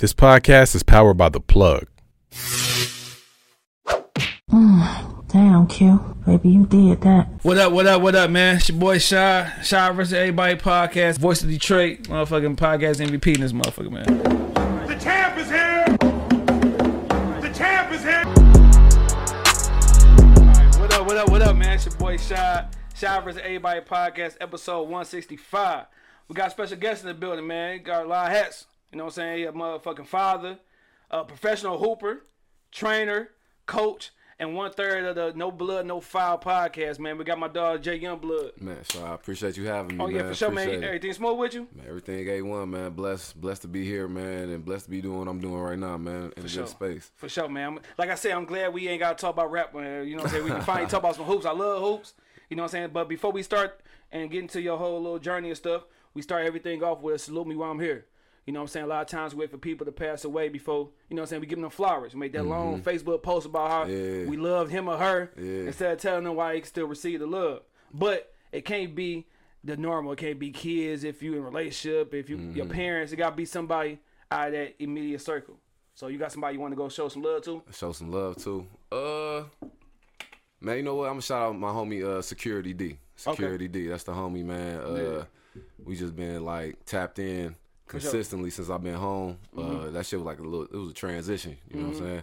This podcast is powered by The Plug. Mm, damn, Q. Baby, you did that. What up, what up, what up, man? It's your boy Shad. Shad versus Everybody podcast. Voice of Detroit. Motherfucking podcast MVP in this motherfucker, man. The champ is here! The champ is here! Alright, what up, what up, what up, man? It's your boy Shad. Shad versus Everybody podcast, episode 165. We got special guests in the building, man. Got a lot of hats. You know what I'm saying? He a motherfucking father, a professional hooper, trainer, coach, and one third of the No Blood, No Foul podcast, man. We got my dog Jay Youngblood. Man, so I appreciate you having me. Oh, yeah, man. for sure, man. Appreciate it. Everything smoke with you? Man, everything A1, man. Blessed, blessed to be here, man, and blessed to be doing what I'm doing right now, man, in a sure. good space. For sure, man. Like I said, I'm glad we ain't got to talk about rap. Man. You know what I'm saying? We can finally talk about some hoops. I love hoops. You know what I'm saying? But before we start and get into your whole little journey and stuff, we start everything off with a salute me while I'm here. You know what I'm saying? A lot of times we wait for people to pass away before, you know what I'm saying? We give them flowers. We make that long Facebook post about how Mm-hmm. Yeah. we loved him or her Yeah. instead of telling them why he can still receive the love. But it can't be the normal. It can't be kids if you in a relationship, if you your Mm-hmm. parents. It got to be somebody out of that immediate circle. So you got somebody you want to go show some love to? Show some love to. Uh, man, you know what? I'm gonna shout out my homie, uh, Security D. Security D. That's the homie, man. Uh, we just been like tapped in. Consistently since I've been home. Uh, that shit was like a little. It was a transition. You know what I'm saying?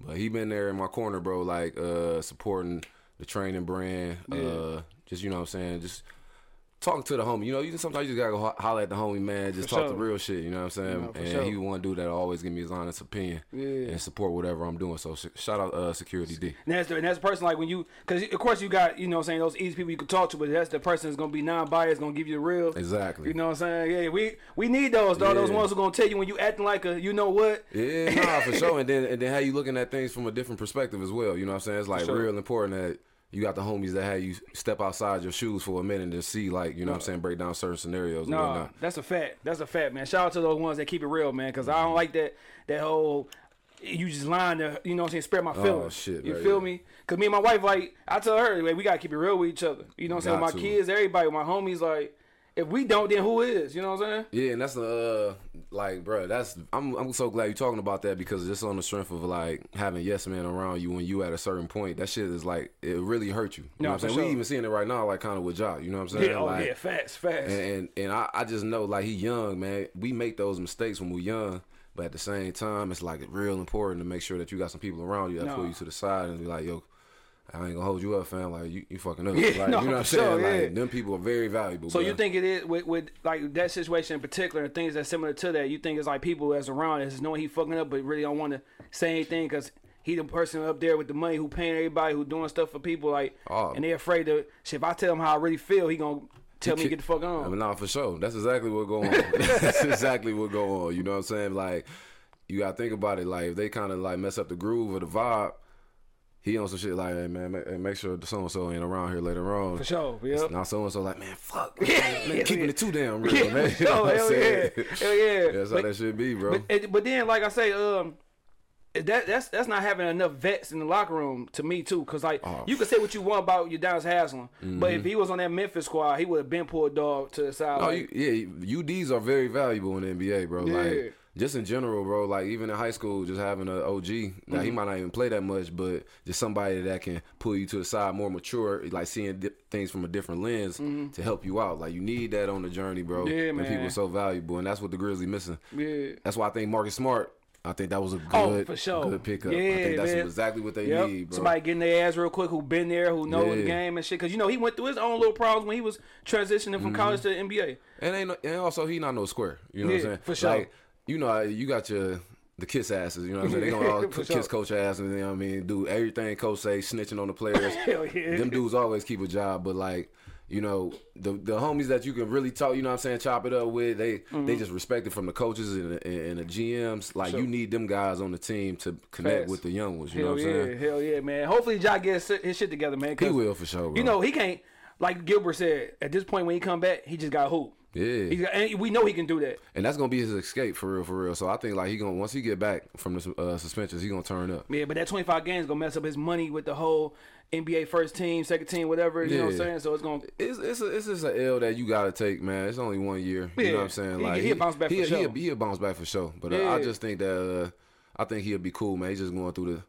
But he been there in my corner, bro. Like uh, supporting the training brand. Uh, just you know what I'm saying. Just. Talking to the homie, you know, you sometimes you just gotta ho- holler at the homie, man. Just For talk sure. the real shit, you know what I'm saying? Yeah, and sure. he one dude that always give me his honest opinion Yeah. and support whatever I'm doing. So sh- shout out uh, Security D. And that's the, and that's the person like when you, because of course you got you know what I'm saying those easy people you can talk to, but that's the person that's gonna be non-biased, gonna give you the real. Exactly. You know what I'm saying? Yeah, we we need those though. Those ones who gonna tell you when you acting like a you know what. Yeah, nah, for sure. And then and then how you looking at things from a different perspective as well. You know what I'm saying? It's like sure. real important that you got the homies that have you step outside your shoes for a minute and see like, you know what I'm saying, break down certain scenarios No, whatnot. that's a fact. That's a fact, man. Shout out to those ones that keep it real, man. Because I don't mm-hmm. like that that whole you just lying to you know what I'm saying spread my oh, feelings. Oh, shit, you right, feel yeah. me? Because me and my wife like I tell her like, we gotta keep it real with each other. You know what I'm saying? My to. kids, everybody, my homies, like if we don't, then who is? You know what I'm saying? Yeah, and that's the uh like, bro, that's I'm I'm so glad you're talking about that because just on the strength of like having yes men around you when you at a certain point, that shit is like it really hurt you. You No, know what I'm saying? sure. We even seeing it right now, like kind of with Ja. You know what I'm saying? Yeah, oh like, yeah, facts, facts. And and, and I, I just know like he young, man. We make those mistakes when we're young, but at the same time, it's like real important to make sure that you got some people around you that No. pull you to the side and be like, yo. I ain't gonna hold you up, fam. Like you, you fucking up. Yeah, like, no, you know what I'm saying? sure, like yeah. them people are very valuable. So bruh. you think it is with, with like that situation in particular and things that's similar to that? You think it's like people that's around is knowing he fucking up, but really don't want to say anything because he the person up there with the money who paying everybody who doing stuff for people like, Oh. and they afraid to. Shit, if I tell him how I really feel, he gonna tell me to get the fuck I on. mean, nah, for sure. That's exactly what go on. That's exactly what go on. You know what I'm saying? Like, you gotta think about it. Like, if they kind of like mess up the groove or the vibe, he on some shit like, hey man, make, make sure so and so ain't around here later on. For sure, yep. Now so and so like, man, fuck, man, man, keeping it too damn real, Yeah, man. for You know sure, hell yeah, hell yeah. That's how that should be, bro. But, but then, like I say, um, that that's that's not having enough vets in the locker room to me too. Cause like Oh, you can say what you want about your Udonis Haslem, but if he was on that Memphis squad, he would have been pulled dog to the side. No, like, you, yeah, UDs are very valuable in the NBA, bro. Yeah. Like just in general, bro. Like even in high school, just having an OG. Now he mm-hmm. might not even play that much, but just somebody that can pull you to the side, more mature, like seeing di- things from a different lens mm-hmm. to help you out. Like you need that on the journey, bro. Yeah, and people are so valuable, and that's what the Grizzlies missing. yeah. That's why I think Marcus Smart. I think that was a Oh, good, for sure. good pickup. Yeah, I think that's man. exactly what they Yep. need, bro. Somebody getting their ass real quick who been there, who know the game and shit. Cause you know he went through his own little problems when he was transitioning from mm-hmm. college to the NBA. And ain't no, and also he not no square. You know what I'm saying? for sure. Like, you know, you got your the kiss asses. You know what I'm saying? They gonna all kiss sure. coach ass and you know what I mean, do everything coach say, snitching on the players. Hell yeah. Them dudes always keep a job, but like. You know the the homies that you can really talk, you know what I'm saying, chop it up with. They Mm-hmm. they just respect it from the coaches and the, and the GMs. Like you need them guys on the team to connect Facts. with the young ones. You Hell know what I'm saying? hell yeah, man. Hopefully, Ja gets his shit together, man. He will for sure. Bro. You know he can't. Like Gilbert said, at this point when he come back, he just got hoop. Yeah. He's and we know he can do that. and that's gonna be his escape for real, for real. So I think like he gonna once he get back from the uh, suspensions, he gonna turn up. Yeah, but that 25 games gonna mess up his money with the whole NBA first team, second team, whatever. You know what I'm Yeah. saying? So it's gonna. It's it's a, it's just an L that you gotta take, man. It's only one year. You Yeah. know what I'm saying? He- Like he'll bounce back for he'll, sure. He'll, he'll bounce back for sure. But uh, Yeah. I just think that uh, I think he'll be cool, man. He's just going through the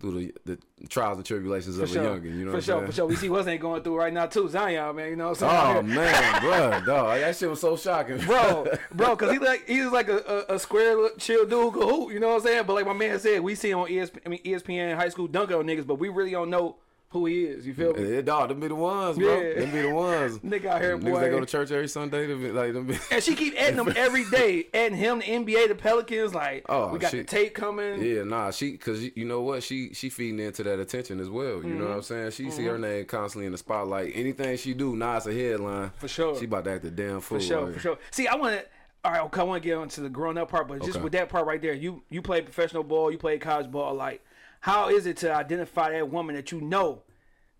through the, the trials and tribulations For of sure, a youngin. You know for sure, for sure. We see what's ain't going through right now too, Zion, man. You know what I'm saying? Oh saying? man, bro, dog, that shit was so shocking, bro, bro, cause he like he's like a, a, a square, chill dude who hoop. You know what I'm saying? But like my man said, we see him on ESPN, I mean ESPN high school dunking on niggas, but we really don't know who he is. You feel me? Yeah, dog, them be the ones, bro. Yeah. Them be the ones. Nigga out here, Niggas boy. that go to church every Sunday, them be, like them be, And she keep adding him every day, adding him, the NBA, the Pelicans. Like, Oh, we got she- the tape coming. Yeah, nah, she cause you, know what she she feeding into that attention as well. You know what I'm Mm-hmm. saying? She see her name constantly in the spotlight. Anything she do, nah, it's a headline For sure. She about to act a damn fool. For sure, like- for sure. See, I want to. All right, okay, I want to get onto the grown up part, but just Okay. with that part right there, you you play professional ball, you play college ball. Like, how is it to identify that woman that you know,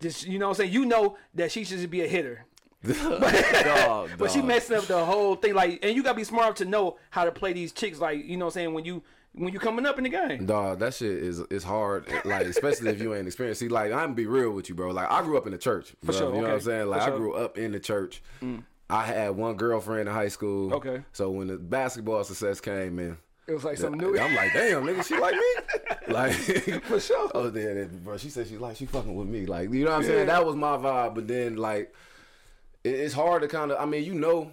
just you know, what I'm saying you know that she should be a hitter, Dog, but she messing up the whole thing. Like, and you gotta be smart enough to know how to play these chicks. Like, you know, what I'm saying when you when you coming up in the game. Dog, that shit is is hard. Like, especially if you ain't experienced. See, like, I'm be real with you, bro. Like, I grew up in the church. For sure, You know what. I'm saying? Like, For I. Mm. grew up in the church. I had one girlfriend in high school. Okay. So when the basketball success came in, It was like something new. I'm like, damn, nigga, she like me? Like, For sure. Oh, yeah, that- bro. She said she like she fucking with me. Like, you know what I'm saying? That was my vibe. But then, like, it, it's hard to kind of. I mean, you know,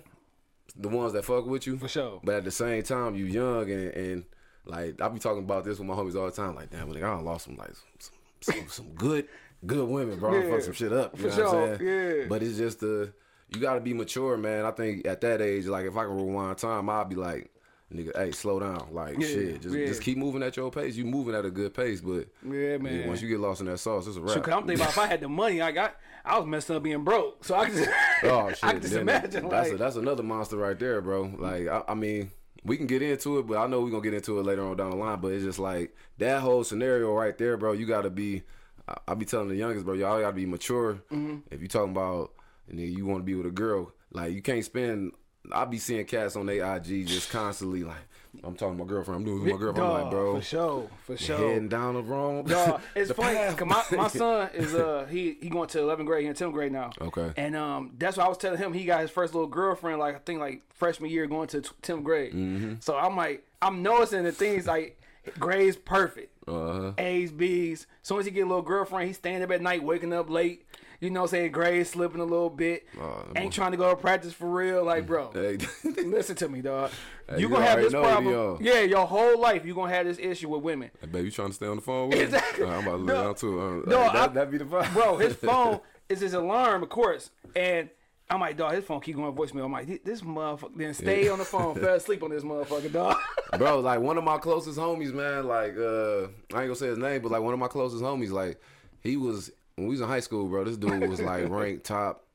the ones that fuck with you For sure. But at the same time, you young and and like I be talking about this with my homies all the time. Like, damn, like, I done lost some like some some, some good good women, bro. I Yeah. fucked some shit up. You For know what I'm sure, saying? yeah. But it's just the you got to be mature, man. I think at that age, like if I can rewind time, I'd be like. Nigga, hey, slow down. Like Yeah, shit, just yeah. just keep moving at your pace. You moving at a good pace, but Yeah, man. once you get lost in that sauce, it's a wrap. Shoot, 'cause I'm thinking about if I had the money, I got, I was messing up being broke. So I just, Oh shit! I just imagine. That's like, a, that's another monster right there, bro. Like I, I mean, we can get into it, but I know we're gonna get into it later on down the line. But it's just like that whole scenario right there, bro. You gotta be. I, I be telling the youngest, bro. Y'all gotta be mature. Mm-hmm. If you talking about and then you want to be with a girl, like you can't spend. I be seeing cats on their IG just constantly like, I'm talking to my girlfriend. I'm doing with my girlfriend. I'm like, bro, for sure, for sure. heading down the wrong. Dawg, it's the funny path. 'cause my, my son is uh he he going to 11th grade, he in 10th grade now. Okay. And um that's what I was telling him. He got his first little girlfriend like I think like freshman year going to 10th grade. Mm-hmm. So I'm like I'm noticing the things like grades perfect, Uh-huh. A's B's. As soon as he get a little girlfriend, he's staying up at night, waking up late. You know, saying grades slipping a little bit. Oh, Ain't trying to go to practice for real, like bro. Hey, Listen to me, dog. Hey, you you gonna have this know what he problem. on. Yeah, your whole life you gonna have this issue with women. Hey, babe, you trying to stay on the phone with me? Exactly. Uh, I'm about to No. down too. Uh, No, that, that be the vibe. Bro, his phone is his alarm, of course. And I'm like, dog, his phone keep going voicemail. I'm like, this motherfucker then stay on the phone, fell asleep on this motherfucker, dog. bro, like one of my closest homies, man. Like, uh, I ain't gonna say his name, but like one of my closest homies, like he was when we was in high school, bro. This dude was like ranked top.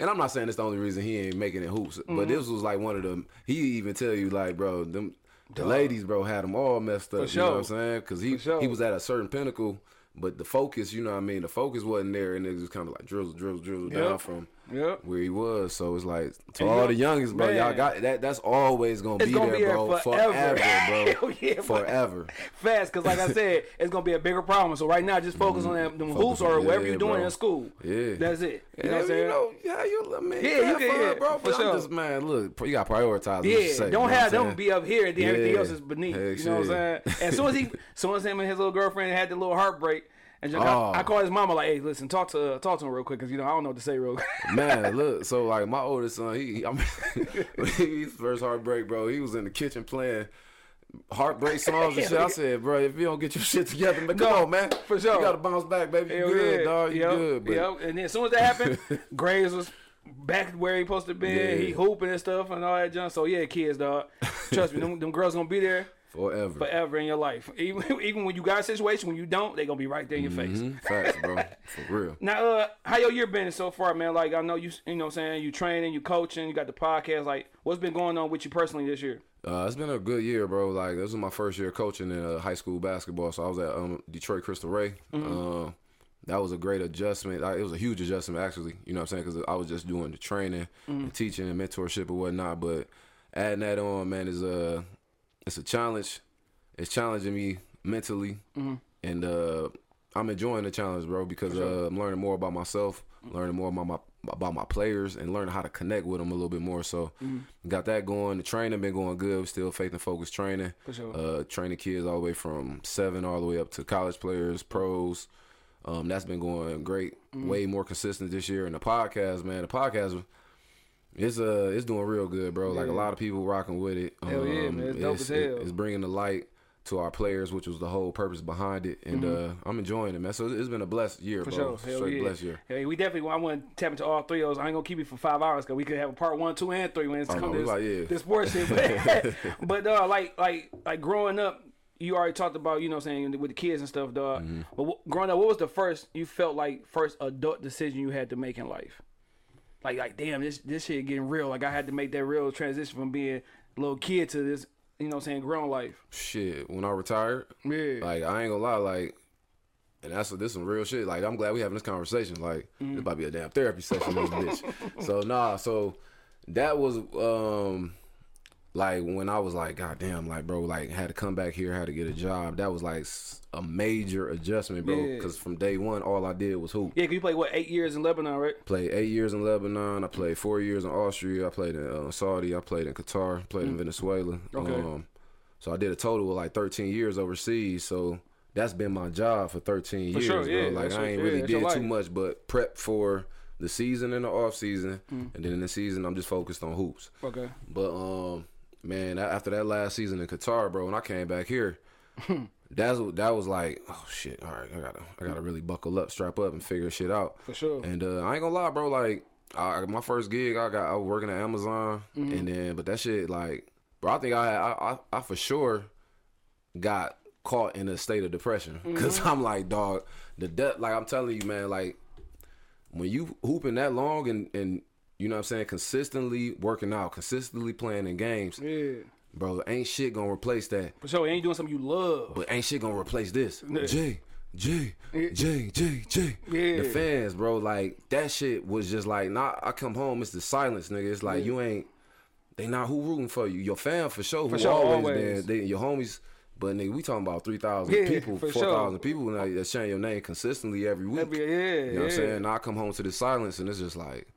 And I'm not saying it's the only reason he ain't making it hoops, Mm-hmm. but this was like one of them. He even tell you like, bro, them the ladies, bro, had him all messed up. You sure. know what I'm saying? Because he For sure. he was at a certain pinnacle, but the focus, you know what I mean? The focus wasn't there, and it was kind of like drizzle, drizzle, drizzle down from Yep. where he was. So it's like to And all the youngest, bro, y'all got that. That's always gonna It's be gonna there, be bro, forever. forever, bro, Hell oh, yeah, forever. Fast, because like I said, it's gonna be a bigger problem. So right now, just focus mm-hmm. on them, them hoops or whatever yeah, you're doing bro. in school. Yeah. That's it. You know what I'm saying? you know, yeah, you, I mean, Yeah, yeah, you can- fun, yeah, bro. for But sure. I'm just, man, look, you got prioritize. Yeah, say, don't have them saying? be up here and then everything else is beneath. Heck you know what I'm saying? As soon as he, as soon as him and his little girlfriend had the little heartbreak, and just, I, Oh. I called his mama like, "Hey, listen, talk to uh, talk to him real quick, cause you know I don't know what to say real quick." Man, look, so like my oldest son, he, I mean, his first heartbreak, bro. He was in the kitchen playing heartbreak songs and shit. I said, bro, if you don't get your shit together, man, come No, on, man, for sure. you got to bounce back, baby. You good, yeah. dog. You Yep, good, but yep. And then as soon as that happened, Graves was back where he supposed to be. Yeah. He hooping and stuff and all that junk. So yeah, kids, dog. Trust me, them, them girls gonna be there forever. forever in your life. Even even when you got a situation, when you don't, they gonna be right there in your face. Mhm, Facts, bro, for real. Now, uh, how your year been so far, man? Like I know you, you know, what I'm saying you training, you coaching, you got the podcast. Like, what's been going on with you personally this year? Uh, it's been a good year, bro. Like this was my first year coaching in uh, high school basketball, so I was at um, Detroit Cristo Rey. Mm-hmm. Uh, that was a great adjustment. I, it was a huge adjustment actually. You know what I'm saying? Because I was just doing the training, and teaching, and mentorship and whatnot. But adding that on, man, is a it's a challenge. It's challenging me mentally, and uh, I'm enjoying the challenge, bro, because uh, I'm learning more about myself, learning more about my about my players, and learning how to connect with them a little bit more. So, got that going. The training been going good. We're still faith and focus training. For sure. Uh, training kids all the way from seven all the way up to college players, pros. Um, that's been going great. Mm-hmm. Way more consistent this year. And the podcast, man, the podcast. It's uh, it's doing real good, bro. Like a lot of people rocking with it. Um, Hell yeah, man. It's dope as hell. it's bringing the light to our players, which was the whole purpose behind it, and uh, I'm enjoying it, man. So it's been a blessed year, Mm-hmm. For bro. sure. Hell Straight yeah. blessed year. Hey, we definitely. I want to tap into all three of those. I ain't gonna keep you for five hours because we could have a part one, two, and three when it's come to like, yeah. this sports shit. But, but uh, like like like growing up, you already talked about you know what I'm saying with the kids and stuff, dog. Mm-hmm. But wh- growing up, what was the first you felt like first adult decision you had to make in life? Like like damn, this this shit getting real. Like I had to make that real transition from being a little kid to this, you know what I'm saying, grown life. Shit, when I retired, Yeah. like I ain't gonna lie, like, and that's what this some real shit. Like I'm glad we having this conversation. Like Mm-hmm. this about to be a damn therapy session, this bitch. So nah, so that was um like when I was like, God damn, like bro, like had to come back here, had to get a job. That was like a major adjustment, bro. Yeah. Because from day one, all I did was hoop. Yeah, 'cause you played what eight years in Lebanon, right? Played eight years in Lebanon. I played four years in Austria. I played in uh, Saudi. I played in Qatar. Played in Venezuela. Mm. Okay. Um, so I did a total of like 13 years overseas. So that's been my job for 13 For years, sure, bro. Like I ain't yeah, really did too much, but prep for the season and the off season, Mm. and then in the season I'm just focused on hoops. Okay. But um, man, after that last season in Qatar, bro, when I came back here, that's that was like. Oh shit! All right, I gotta I gotta really buckle up, strap up, and figure shit out. For sure. And uh, I ain't gonna lie, bro. Like I, my first gig, I got I was working at Amazon, Mm-hmm. and then but that shit like, bro, I think I I I, I for sure got caught in a state of depression because Mm-hmm. I'm like, dog, the de- like I'm telling you, man, like when you hooping that long and and you know what I'm saying, consistently working out, consistently playing in games, Yeah. bro, ain't shit gonna replace that. For sure, you doing something you love. But ain't shit gonna replace this. Yeah. J, J, J, J, J. Yeah. The fans, bro, like that shit was just like, nah, I come home, it's the silence, nigga. It's like you ain't they not who rooting for you. Your fam for sure, who sure, always, always. There, they your homies. But nigga, we talking about three thousand Yeah, people, four thousand sure. people now that's sharing your name consistently every week. Every- yeah, you know what I'm saying? Now I come home to the silence and it's just like,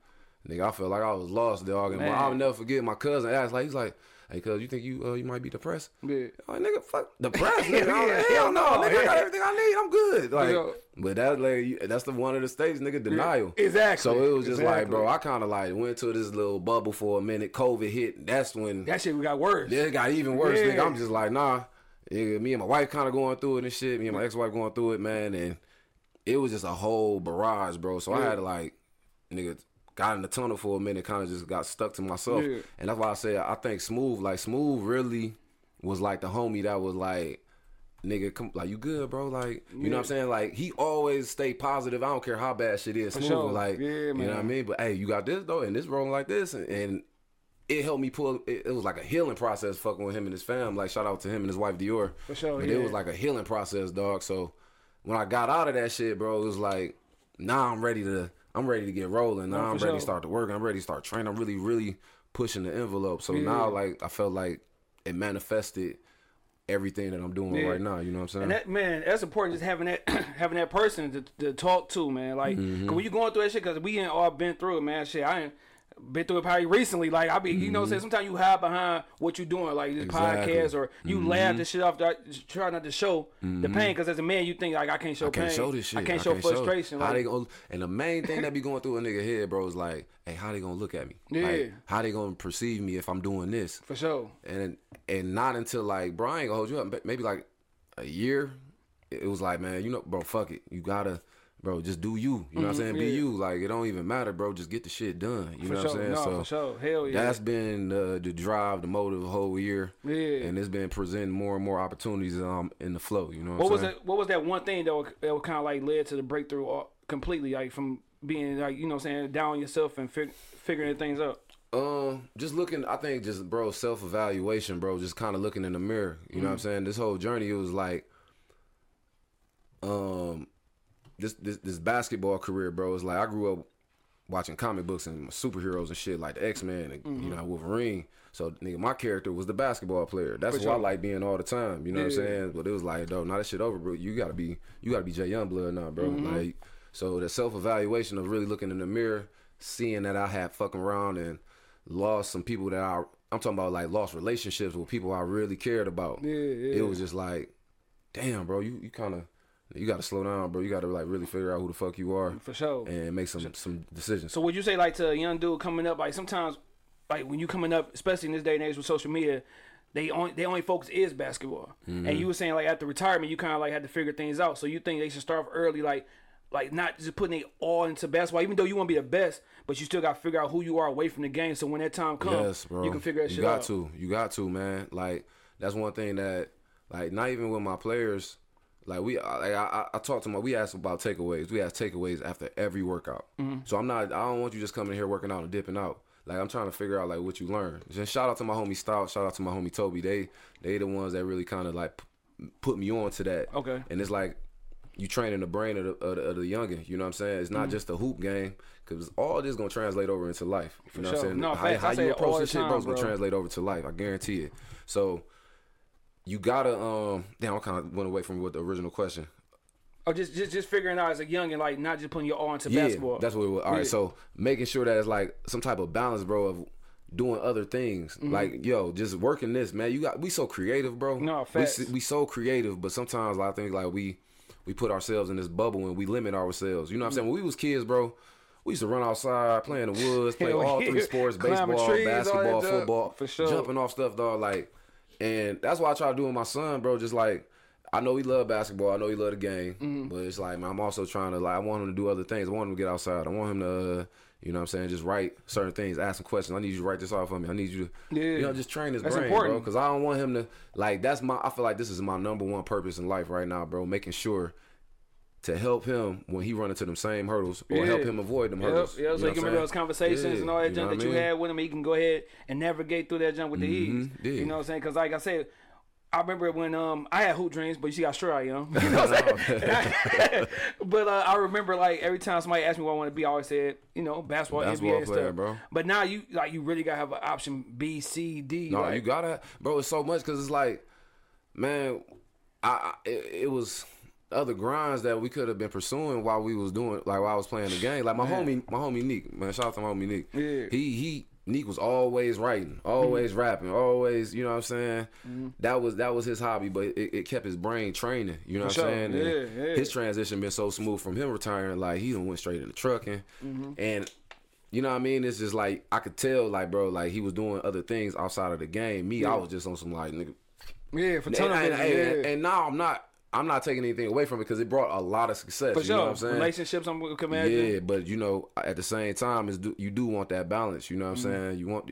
nigga, I feel like I was lost, dog. And. I'll never forget my cousin asked, like, he's like, hey, cuz, you think you uh, you might be depressed? Yeah. Like, nigga, fuck depressed, nigga. Yeah, yeah, hell no, nigga. I got everything I need. I'm good. Like, Yeah. but that like that's the one of the states, nigga, denial. exactly, So it was just like, bro, I kind of like went to this little bubble for a minute. COVID hit. That's when That shit got worse. yeah, it got even worse, Yeah. nigga. I'm just like, nah. Nigga, me and my wife kind of going through it and shit. Me and my ex-wife going through it, man. And it was just a whole barrage, bro. So I had to like, nigga, got in the tunnel for a minute, kind of just got stuck to myself. Yeah. And that's why I say I think Smooth, like Smooth, really was like the homie that was like. Nigga, come like you good, bro? Like you know what I'm saying? Like he always stay positive. I don't care how bad shit is. Smooth, sure. like Yeah, you know what I mean. But hey, you got this though, and this rolling like this, and, and it helped me pull. It, it was like a healing process, fucking with him and his fam. Like shout out to him and his wife Dior. For sure, But yeah. it was like a healing process, dog. So when I got out of that shit, bro, it was like now I'm ready to. I'm ready to get rolling. Now No, I'm ready sure. to start to work. I'm ready to start training. I'm really, really pushing the envelope. So now, like, I felt like it manifested everything that I'm doing Yeah. right now. You know what I'm saying? And that man, that's important. Just having that, having that person to, to talk to, man. Like, Mm-hmm. 'cause when you going through that shit, cause we ain't all been through it, man. Shit, I ain't been through it probably recently. Like, I be, you know, saying sometimes you hide behind what you're doing, like this Mm-hmm. Exactly. Mm-hmm. podcast, or you laugh this shit off. That, try not to show the pain, cause as a man, you think like I can't show I can't pain. show this shit. I can't show it. frustration. how like, they gonna? And the main thing that be going through a nigga head, bro, is like, hey, how they gonna look at me? Yeah. Like, how they gonna perceive me if I'm doing this? for sure. And and not until like, Brian I gonna hold you up. Maybe like a year. It was like, man, you know, bro, fuck it. You gotta, bro, just do you. You know what I'm saying? Be Mm-hmm. yeah. you. Like it don't even matter, bro. Just get the shit done. You For know sure. what I'm saying? No, so for sure. Hell yeah. that's been uh, the drive, the motive, the whole year. Yeah. And it's been presenting more and more opportunities um in the flow. You know what, What I'm was saying? that? What was that one thing that was, that was kind of like led to the breakthrough completely, like from being like you know, what I'm saying down yourself and fig- figuring things out. Um, just looking, I think just bro, self evaluation, bro. Just kind of looking in the mirror. You know what I'm saying? This whole journey, it was like, um, this this this basketball career, bro, is like I grew up watching comic books and superheroes and shit like the X Men and Mm-hmm. you know Wolverine. So nigga, my character was the basketball player. That's For who I like being all the time. You know what I'm Yeah. saying? But it was like, though, now that shit over, bro. You gotta be you gotta be Jay Youngblood now, bro. Mm-hmm. Like so the self evaluation of really looking in the mirror, seeing that I had fucking around and lost some people that I I'm talking about like lost relationships with people I really cared about. Yeah, yeah. It was just like, damn, bro, you you kind of you got to slow down, bro. You got to like really figure out who the fuck you are For sure. and make some some decisions. So would you say like to a young dude coming up, like sometimes, like when you coming up, especially in this day and age with social media, they only they only focus is basketball. Mm-hmm. And you were saying like after retirement, you kind of like had to figure things out. So you think they should start off early, like like not just putting it all into basketball, even though you want to be the best, but you still got to figure out who you are away from the game. So when that time comes, Yes, you can figure that you shit got out. to. You got to, man. Like that's one thing that, like, not even with my players. Like we, I- like I, I, I talked to my. We asked about takeaways. We ask takeaways after every workout. Mm-hmm. So I'm not. I don't want you just coming here working out and dipping out. Like I'm trying to figure out like what you learned. Just shout out to my homie Stout. Shout out to my homie Toby. They they the ones that really kind of like p- put me on to that. Okay. And it's like you training the brain of the, of the, of the youngin. You know what I'm saying? It's not Mm-hmm. just a hoop game because all this gonna translate over into life. You know what. I'm saying? No, how facts. I how say you approach this shit, bro, is gonna bro. translate over to life. I guarantee it. So you gotta um. Damn, I kind of went away from what the original question. Or just just just figuring out as a young and like not just putting your all into Yeah, basketball. that's what it was. All right, Yeah. so making sure that it's like some type of balance, bro, of doing other things. Mm-hmm. Like, yo, just working this, man. You got we so creative, bro. No, we, facts. s- we so creative, but sometimes I think like we we put ourselves in this bubble and we limit ourselves. You know what I'm saying? When we was kids, bro. We used to run outside, play in the woods, play all three sports, baseball, trees, basketball, football, For sure. jumping off stuff, dog. Like, and that's what I try to do with my son, bro. Just like, I know he love basketball, I know he love the game, Mm-hmm. but it's like, man, I'm also trying to like, I want him to do other things. I want him to get outside. I want him to, uh, you know, what I'm saying, just write certain things, ask some questions. I need you to write this off for me. I need you to, Yeah. you know, just train his That's brain, important. bro. Because I don't want him to like. That's my. I feel like this is my number one purpose in life right now, bro. Making sure. To help him when he run into them same hurdles, or help him avoid them Yep, hurdles. Yeah, So you what can remember those conversations Yeah, and all that you junk that you I mean? had with him. He can go ahead and navigate through that junk with the ease. yeah. You know what I'm saying? Because like I said, I remember when um I had hoop dreams, but you see how sure I am. You know what I'm saying? but uh, I remember like every time somebody asked me what I want to be, I always said you know basketball, Basketball NBA, and player, stuff. bro. But now you like you really gotta have an option B, C, D. No, like, you gotta, bro. It's so much because it's like, man, I, I it, it was other grinds that we could have been pursuing while we was doing, like while I was playing the game. Like my homie, my homie Nick, man. Shout out to my homie Nick. Yeah. He he. Nick was always writing, always rapping, always, you know what I'm saying? That was that was his hobby, but it, it kept his brain training, you know what For I'm sure. saying? And Yeah, yeah. His transition been so smooth from him retiring, like he done went straight into trucking. And you know what I mean? It's just like I could tell, like, bro, like he was doing other things outside of the game. Me, I was just on some like nigga. yeah, for And, ton and, and- yeah. and now I'm not I'm not taking anything away from it because it brought a lot of success. for you sure. know what I'm saying? Relationships, I'm imagine. Yeah, but you know, at the same time, is do, you do want that balance. You know what I'm Mm-hmm. saying? You want,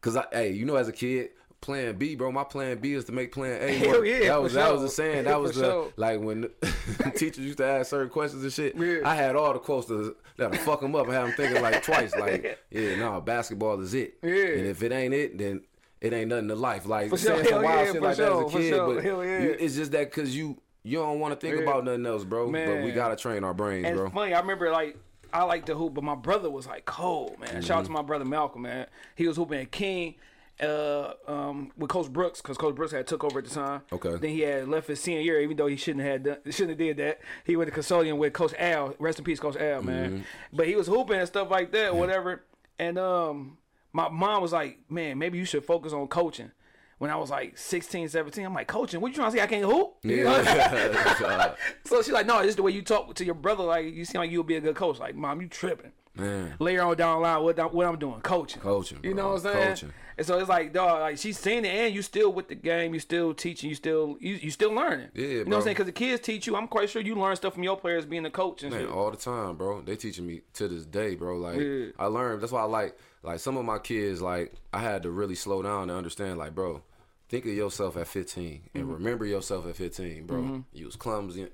because I, hey, you know, as a kid, Plan B, bro. My Plan B is to make Plan A Hell work. yeah, that was that was the saying. That was the sure. like when teachers used to ask certain questions and shit. Yeah. I had all the quotes to, that'll fuck them up and have them thinking like twice. Like, yeah, no, basketball is it. Yeah. And if it ain't it, then. It ain't nothing to life. Like For sure. saying some wild yeah, shit like that as a kid, sure. but yeah. you, it's just that because you you don't want to think Yeah. about nothing else, bro. But we gotta train our brains, And bro. it's funny. I remember like I like to hoop, but my brother was like cold, man. Shout out to my brother Malcolm, man. He was hooping at King. Uh, um, with Coach Brooks, because Coach Brooks had took over at the time. Okay. Then he had left his senior year, even though he shouldn't have done, shouldn't have did that. He went to custodian with Coach Al. Rest in peace, Coach Al, man. But he was hooping and stuff like that, whatever. And um, my mom was like, "Man, maybe you should focus on coaching." When I was like 16, 17, I'm like, coaching, what you trying to say? I can't hoop? Yeah. So she's like, no, this is the way you talk to your brother. Like, you seem like you'll be a good coach. Like, mom, you tripping. Man. Later on down the line, what, I- what I'm doing, coaching. Coaching, You know what I'm saying? Coaching. And so it's like, dog, like she's saying it, and you still with the game, you still teaching, you still, you, you still learning. Yeah, You know what. I'm saying? Because the kids teach you. I'm quite sure you learn stuff from your players being a coach and Man, shit. all the time, bro. They teaching me to this day, bro. Like Yeah. I learned. That's why I like like some of my kids. Like I had to really slow down and understand. Like, bro, think of yourself at 15 and Mm-hmm. remember yourself at 15, bro. You was clumsy.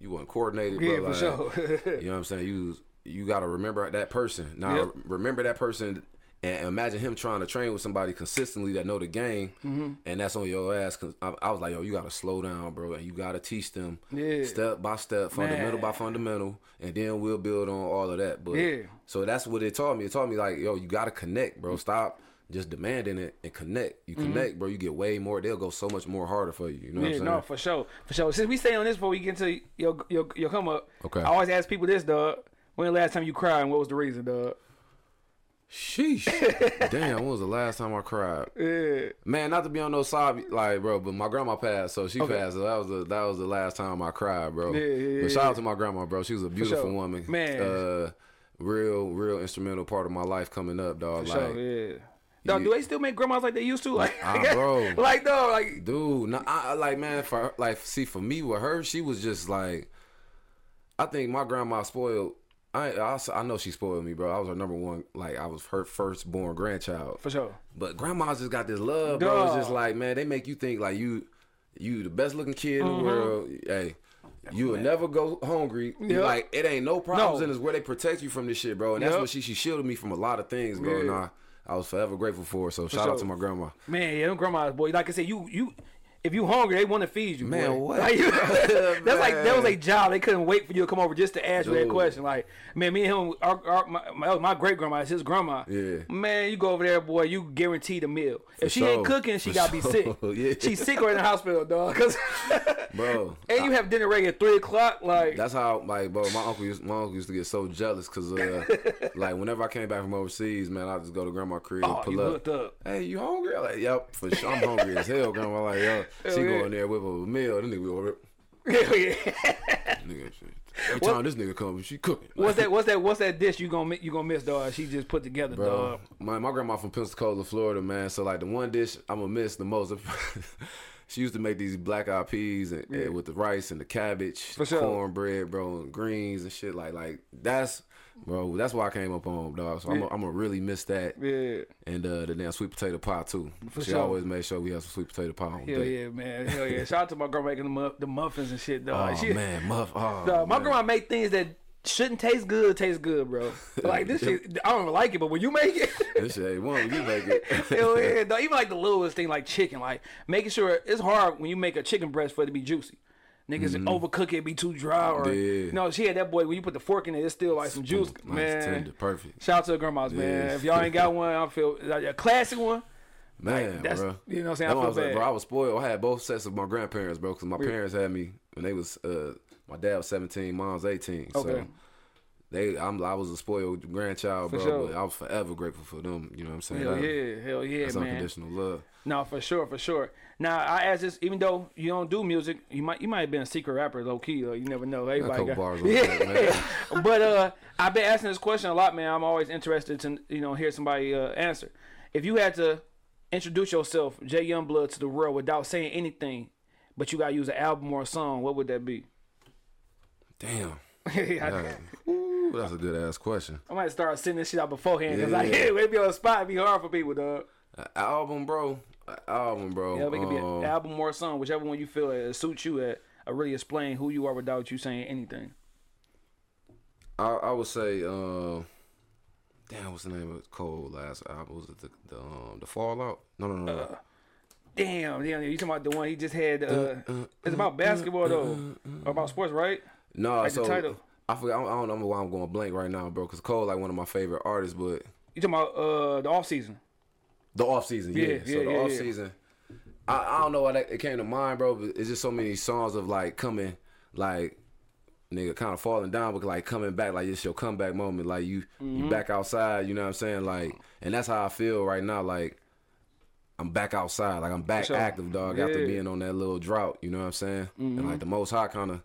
You weren't coordinated, Yeah, bro. for like, sure. you know what I'm saying? You was, you got to remember that person. Now Yep. remember that person And imagine him trying to train with somebody consistently that know the game, Mm-hmm. and that's on your ass. Cause I, I was like, yo, you gotta slow down, bro, and you gotta teach them Yeah. step by step, fundamental by fundamental, and then we'll build on all of that. But Yeah. so that's what it taught me. It taught me like, yo, you gotta connect, bro. Stop just demanding it and connect. You Mm-hmm. connect, bro. You get way more. They'll go so much more harder for you. You know what I'm no, for sure, for sure. Since we stay on this before we get into your your your come up, Okay. I always ask people this, dog. When the last time you cried, and what was the reason, dog? Sheesh. Damn, when was the last time I cried? Yeah, Man, not to be on no side, like, bro, but my grandma passed, so she Okay. passed. So that was the that was the last time I cried, bro. Yeah, yeah, but shout yeah. out to my grandma, bro. She was a beautiful sure. woman, Man. Uh, real, real instrumental part of my life coming up, dog. for like, sure, yeah. Dog, you- do they still make grandmas like they used to? Like, Ah, bro. like, dog, like, dude, nah, I, like, man, for her, like, see, for me with her, she was just like, I think my grandma spoiled. I, I I know she spoiled me, bro. I was her number one, like I was her firstborn grandchild. for sure. But grandma's just got this love, bro. It's just like, man, they make you think like you, you the best looking kid in Mm-hmm. the world. Hey, you will never go hungry. Yep. Like it ain't no problems No. in this where they protect you from this shit, bro. And that's Yep. what she she shielded me from a lot of things, bro. And I, I was forever grateful for her. So shout out to my grandma. Man, yeah, them grandmas, boy. Like I said, you you. If you hungry, they want to feed you. Man, boy. what? Like, that's like that was a job. They couldn't wait for you to come over just to ask you that question. Like, man, me and him, our, our, my, my, great grandma, is his grandma. Yeah. Man, you go over there, boy. You guaranteed a meal. If she ain't cooking, she For gotta be sick. sure. Yeah. She's sick or in the hospital, dog. Cause Bro, and you have dinner ready at three o'clock. Like, That's how, like, bro, my uncle used, my uncle used to get so jealous because, uh, like, whenever I came back from overseas, man, I just go to grandma crib, oh, pull up. up. Hey, you hungry? I'm like, yep, for sure. I'm hungry as hell, grandma. Like, yo, she yeah. go in there with a meal. This nigga over Hell yeah. nigga. shit. Every time this nigga comes, she cooking. What's that? What's that? What's that dish you gonna you gonna miss, dog? She just put together, Bro, dog. my my grandma from Pensacola, Florida, man. So like the one dish I'm gonna miss the most. she used to make these black eyed peas and, and with the rice and the cabbage, For sure. cornbread, bro, and greens and shit. Like like that's bro. That's why I came up on dog. So I'm gonna really miss that. Yeah. And uh, the damn sweet potato pie too. For she sure. always made sure we have some sweet potato pie on Hell deck. yeah, man. Hell yeah. Shout out to my girl making the, mu- the muffins and shit, dog. Oh She- man, muff. Oh, dog, my grandma make things that shouldn't taste good taste good, bro. Like this shit, I don't even like it, but when you make it, This shit ain't one. You make it. hell yeah, dog. Even like the littlest thing, like chicken, like making sure it's hard when you make a chicken breast for it to be juicy. Niggas overcook it, be too dry, or Mm-hmm. Yeah. no. She had that boy when you put the fork in it, it's still like some juice, Nice, man. tender, perfect. Shout out to the grandmas, man. If y'all ain't got one, I feel like a classic one. Man, that's- bro. you know what I'm saying? I feel was like, bro, I was spoiled. I had both sets of my grandparents, bro, because my parents had me when they was uh my dad was 17, mom was 18. Okay. So they I'm I was a spoiled grandchild, For bro, sure. but I was forever grateful for them, you know what I'm saying? Hell yeah, hell yeah, That's man. unconditional love. No, for sure, for sure. Now I ask this, even though you don't do music, you might you might have been a secret rapper, low key. You never know. Everybody got, bars that, but uh, I've been asking this question a lot, man. I'm always interested to you know hear somebody uh, answer. If you had to introduce yourself, Jay Youngblood, to the world without saying anything, but you gotta use an album or a song, what would that be? Damn. Yeah. Ooh, that's a good ass question. I might start sending this shit out beforehand because Yeah. like, hey, maybe on the spot it'd be hard for people, dog. A album, bro. Album, bro. Yeah, it could be an Um, album or a song, whichever one you feel it suits you at. I really explain who you are without you saying anything. I, I would say, uh, damn, what's the name of Cole last album? Was it the the, um, the Fall Off? No, no, no. no. Damn, damn, you talking about the one he just had? Uh, it's about basketball though, or about sports, right? No, Like the so title. I forgot. I don't, I don't know why I'm going blank right now, bro. Because Cole like one of my favorite artists, but You talking about uh the off season? The off season, yeah. Yeah, so yeah, the yeah, off yeah. season, I, I don't know why that it came to mind, bro. But it's just so many songs of like coming, like nigga kind of falling down, but like coming back, like it's your comeback moment. Like you, Mm-hmm. you back outside. You know what I'm saying? Like, and that's how I feel right now. Like. I'm back outside, like I'm back sure. active, dog. After Yeah. Mm-hmm. being on that little drought, you know what I'm saying? And like the Most High kind of,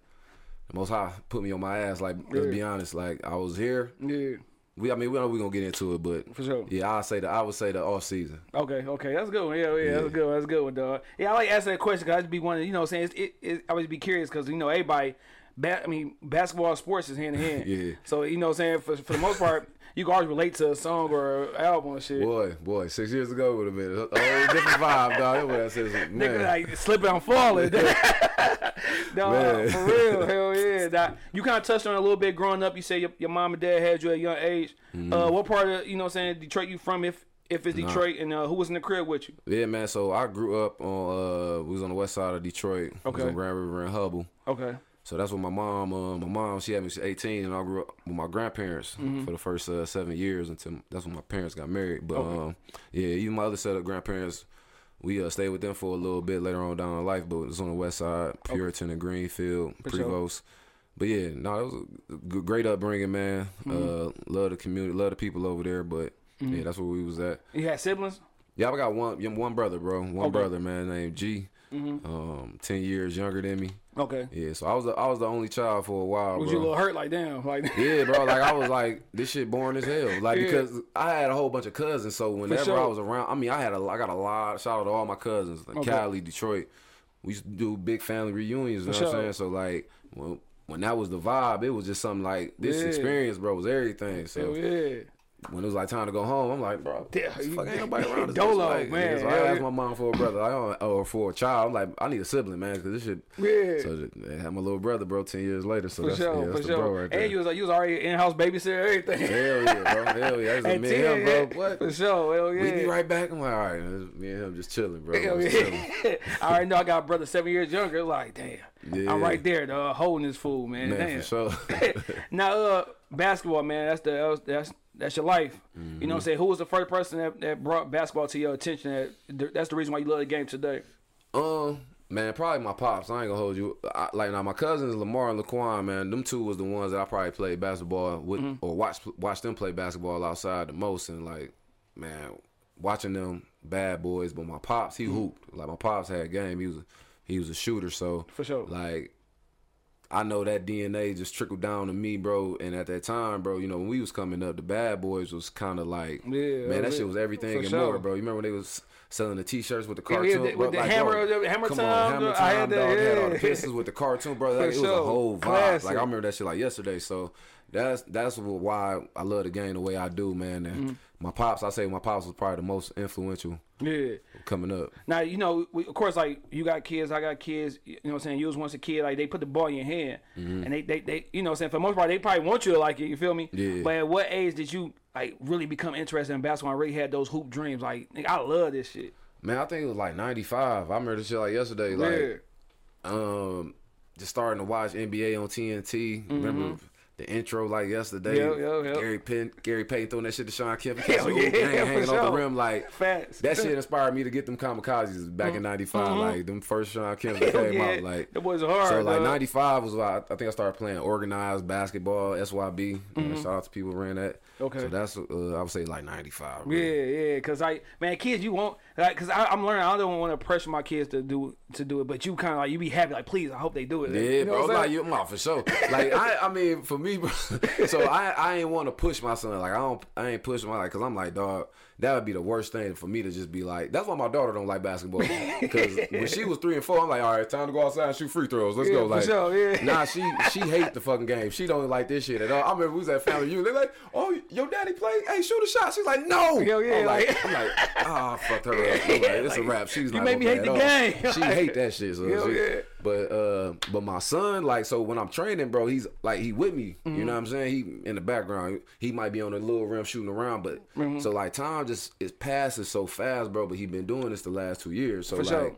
the Most High put me on my ass. Like let's be honest, like I was here, Yeah. We, I mean, we know we're gonna get into it, but For sure. yeah, I say the I would say the off season. Okay, okay, that's good. One. Yeah, yeah, that's good. One. That's good one, dog. Yeah, I like asking that question because I just be one. you know, what I'm saying it's, it, it, I always be curious because you know everybody ba- I mean, basketball sports is hand in hand. Yeah. So you know, what I'm saying for for the most part, you can always relate to a song or album and shit. Boy, boy, six years ago would have been a whole different vibe, dog. That said, man. Nigga, like slipping and falling. no, for real, hell yeah. Now, you kind of touched on it a little bit growing up. You say your, your mom and dad had you at a young age. Mm-hmm. Uh, what part of you know, what I'm saying Detroit you from? If if it's Detroit, and uh, who was in the crib with you? Yeah, man. So I grew up on. uh We was on the west side of Detroit. We was Okay. on Grand River and Hubbell. Okay, So that's what my mom. Uh, my mom, she had me. She 18, and I grew up with my grandparents Mm-hmm. for the first uh, seven years until that's when my parents got married. But Okay. um, yeah, even my other set of grandparents, we uh, stayed with them for a little bit later on down in life. But it was on the west side, Puritan and Greenfield, For sure. Prevost. But yeah, no, it was a great upbringing, man. Mm-hmm. Uh, love the community, love the people over there. But yeah, that's where we was at. you had siblings. Yeah, I got one one brother, bro. One Okay. Mm-hmm. brother, man, named G. Um, ten years younger than me. Okay, Yeah, so I was the, I was the only child for a while, was bro. you a little hurt? Like damn, like yeah, bro. Like I was like, this shit boring as hell. Like Yeah. because I had a whole bunch of cousins, so whenever sure. I was around, I mean, I had a, I got a lot. Shout out to all my cousins, like Okay. Cali, Detroit. We used to do big family reunions. You know For what I'm saying? So like when when that was the vibe, it was just something like this Yeah. experience, bro, was everything. hell So yeah. When it was like time to go home, I'm like, bro, Yeah, what you- fuck ain't nobody around this Dolo. Like, man, yeah, so I asked my mom for a brother, I don't, or for a child. I'm like, I need a sibling, man, because this shit. Yeah. So I had my little brother, bro, ten years later. So For that's, sure, yeah, that's for the bro sure. right there. and you was like you was already in house babysitter, everything. Hell yeah, bro. Hell yeah. That's At me and 10, him, bro. What? For sure, hell yeah. We be right back. I'm like, all right, man, me and him just chilling, bro. Hell Just chilling. yeah. I already know I got a brother seven years younger. Like, damn. Yeah. I'm right there, dog, holding this fool, man. Man, damn. for sure. now, uh, basketball, man, that's the that's that's your life. You know Mm-hmm. what I'm saying? Who was the first person that, that brought basketball to your attention? That that's the reason why you love the game today. um, man, probably my pops. I ain't gonna hold you. I, like now, my cousins Lamar and Laquan, man, them two was the ones that I probably played basketball with, Mm-hmm. or watch watch them play basketball outside the most. And like, man, watching them bad boys. But my pops, Mm-hmm. he hooped. Like my pops had game. He was he was a shooter. So For sure. like. I know that DNA just trickled down to me, bro. And at that time, bro, you know, when we was coming up, the bad boys was kind of like, Yeah, oh, man, that yeah. shit was everything and sure. more, bro. You remember when they was selling the T-shirts with the cartoon, yeah, the- bro? with the Like, hammer- bro, the hammer come time, on, hammer bro. I time, had that, dog. They had all the yeah. pieces with the cartoon, bro. Like, it was a whole vibe. Classic. Like I remember that shit like yesterday. So that's that's why I love the game the way I do, man. And Mm-hmm. my pops, I say my pops was probably the most influential Yeah. coming up. Now you know, we, of course, like you got kids, I got kids. You know, what I'm saying you was once a kid. Like they put the ball in your hand, and they, they, they, you know, what I'm saying for the most part, they probably want you to like it. You feel me? Yeah. But at what age did you like really become interested in basketball? I really had those hoop dreams? Like, nigga, I love this shit. Man, I think it was like '95. I remember this shit like yesterday. Like, yeah. um just starting to watch NBA on TNT. Remember the intro like yesterday? Mm-hmm. Yeah, yeah, yeah. Gary Penn, Gary Payton throwing that shit to Shawn Kemp. Hell yeah, hanging, for hanging off sure. the rim like Facts. that shit inspired me to get them kamikazes back in '95. Like them first Shawn Kemp that Mm-hmm. Came yeah. out. Like That boys are hard, So like '95 was why I, think I started playing organized basketball. SYB. Uh, shout out to people who ran that. Mm-hmm. Okay. So that's uh, I would say like '95. Yeah, yeah, cause like man, kids, you won't like, cause I, I'm learning. I don't want to pressure my kids to do to do it, but you kind of like you be happy, like please, I hope they do it. Yeah, you know bro. I'm Like saying? you, I'm out for sure. Like I, I mean, for me, bro. So I, I ain't want to push my son. Like I don't, I ain't push my like, cause I'm like, dog. That would be the worst thing for me to just be like. That's why my daughter don't like basketball. Cause when she was three and four, I'm like, all right, time to go outside and shoot free throws. Let's Yeah, go. for Like, sure, yeah. nah, she she hate the fucking game. She don't like this shit at all. I remember we was at family reunion. They're like, oh, your daddy played. Hey, shoot a shot. She's like, no. Hell yeah, I'm like, like- I'm like, ah, fucked her like, it's a wrap. She's you made me hate the game. She hate that shit. So Hell she- yeah. but uh, but my son, like, so when I'm training, bro, he's like he with me. You know what I'm saying? He in the background. He might be on the little rim shooting around, but Mm-hmm. so like time just is passes so fast, bro. But he been doing this the last two years. So For like sure.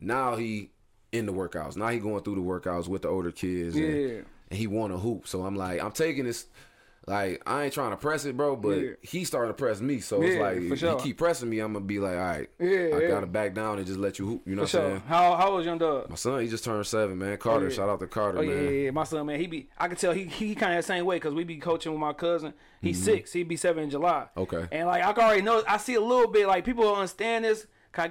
now he in the workouts. Now he going through the workouts with the older kids. And, Yeah. and he want to hoop. So I'm like, I'm taking this. Like I ain't trying to press it, bro, but Yeah. he starting to press me. So it's like for sure. he keep pressing me, I'm gonna be like, all right, Yeah, I yeah. gotta back down and just let you hoop. You know For what I'm sure. saying? How how old young dog? My son, he just turned seven, man. Carter, Oh, yeah. shout out to Carter, Oh man. yeah, yeah, yeah, my son, man, he be. I can tell he he kind of the same way because we be coaching with my cousin. He's six. He be seven in July. Mm-hmm. Okay. And like I can already know, I see a little bit. Like people don't understand this.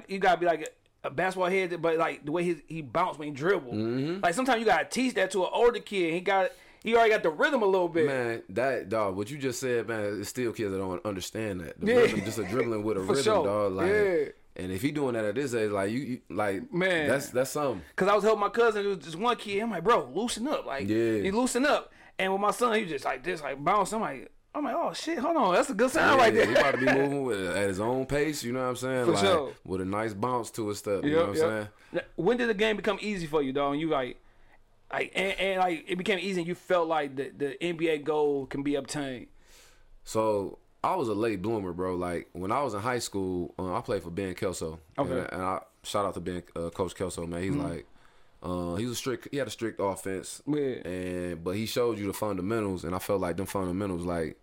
You gotta be like a, a basketball head, but like the way he he bounce when he dribble. Mm-hmm. Like sometimes you gotta teach that to an older kid. He got he already got the rhythm a little bit. Man, that dog, what you just said, man, it's still kids that don't understand that. The Yeah. rhythm, just a dribbling with a rhythm, sure. dog. Like Yeah. And if he doing that at this age, like you, you like Man. that's that's something. Cause I was helping my cousin. It was just one kid. I'm like, bro, loosen up. Like, Yeah. he loosen up. And with my son, he was just like this, like bounce. I'm like, I'm like, oh shit, hold on, that's a good sign right there. He about to be moving with, at his own pace. You know what I'm saying? For like sure. with a nice bounce to his step. You know what I'm saying? When did the game become easy for you, dog? And you like, like, and, and like, it became easy, and you felt like the the NBA goal can be obtained. So I was a late bloomer, bro. Like when I was in high school, uh, I played for Ben Kelso. Okay. Mm-hmm. And, and I shout out to Ben, uh, Coach Kelso, man. He's like, uh, he was a strict. He had a strict offense. Yeah. And but he showed you the fundamentals, and I felt like them fundamentals like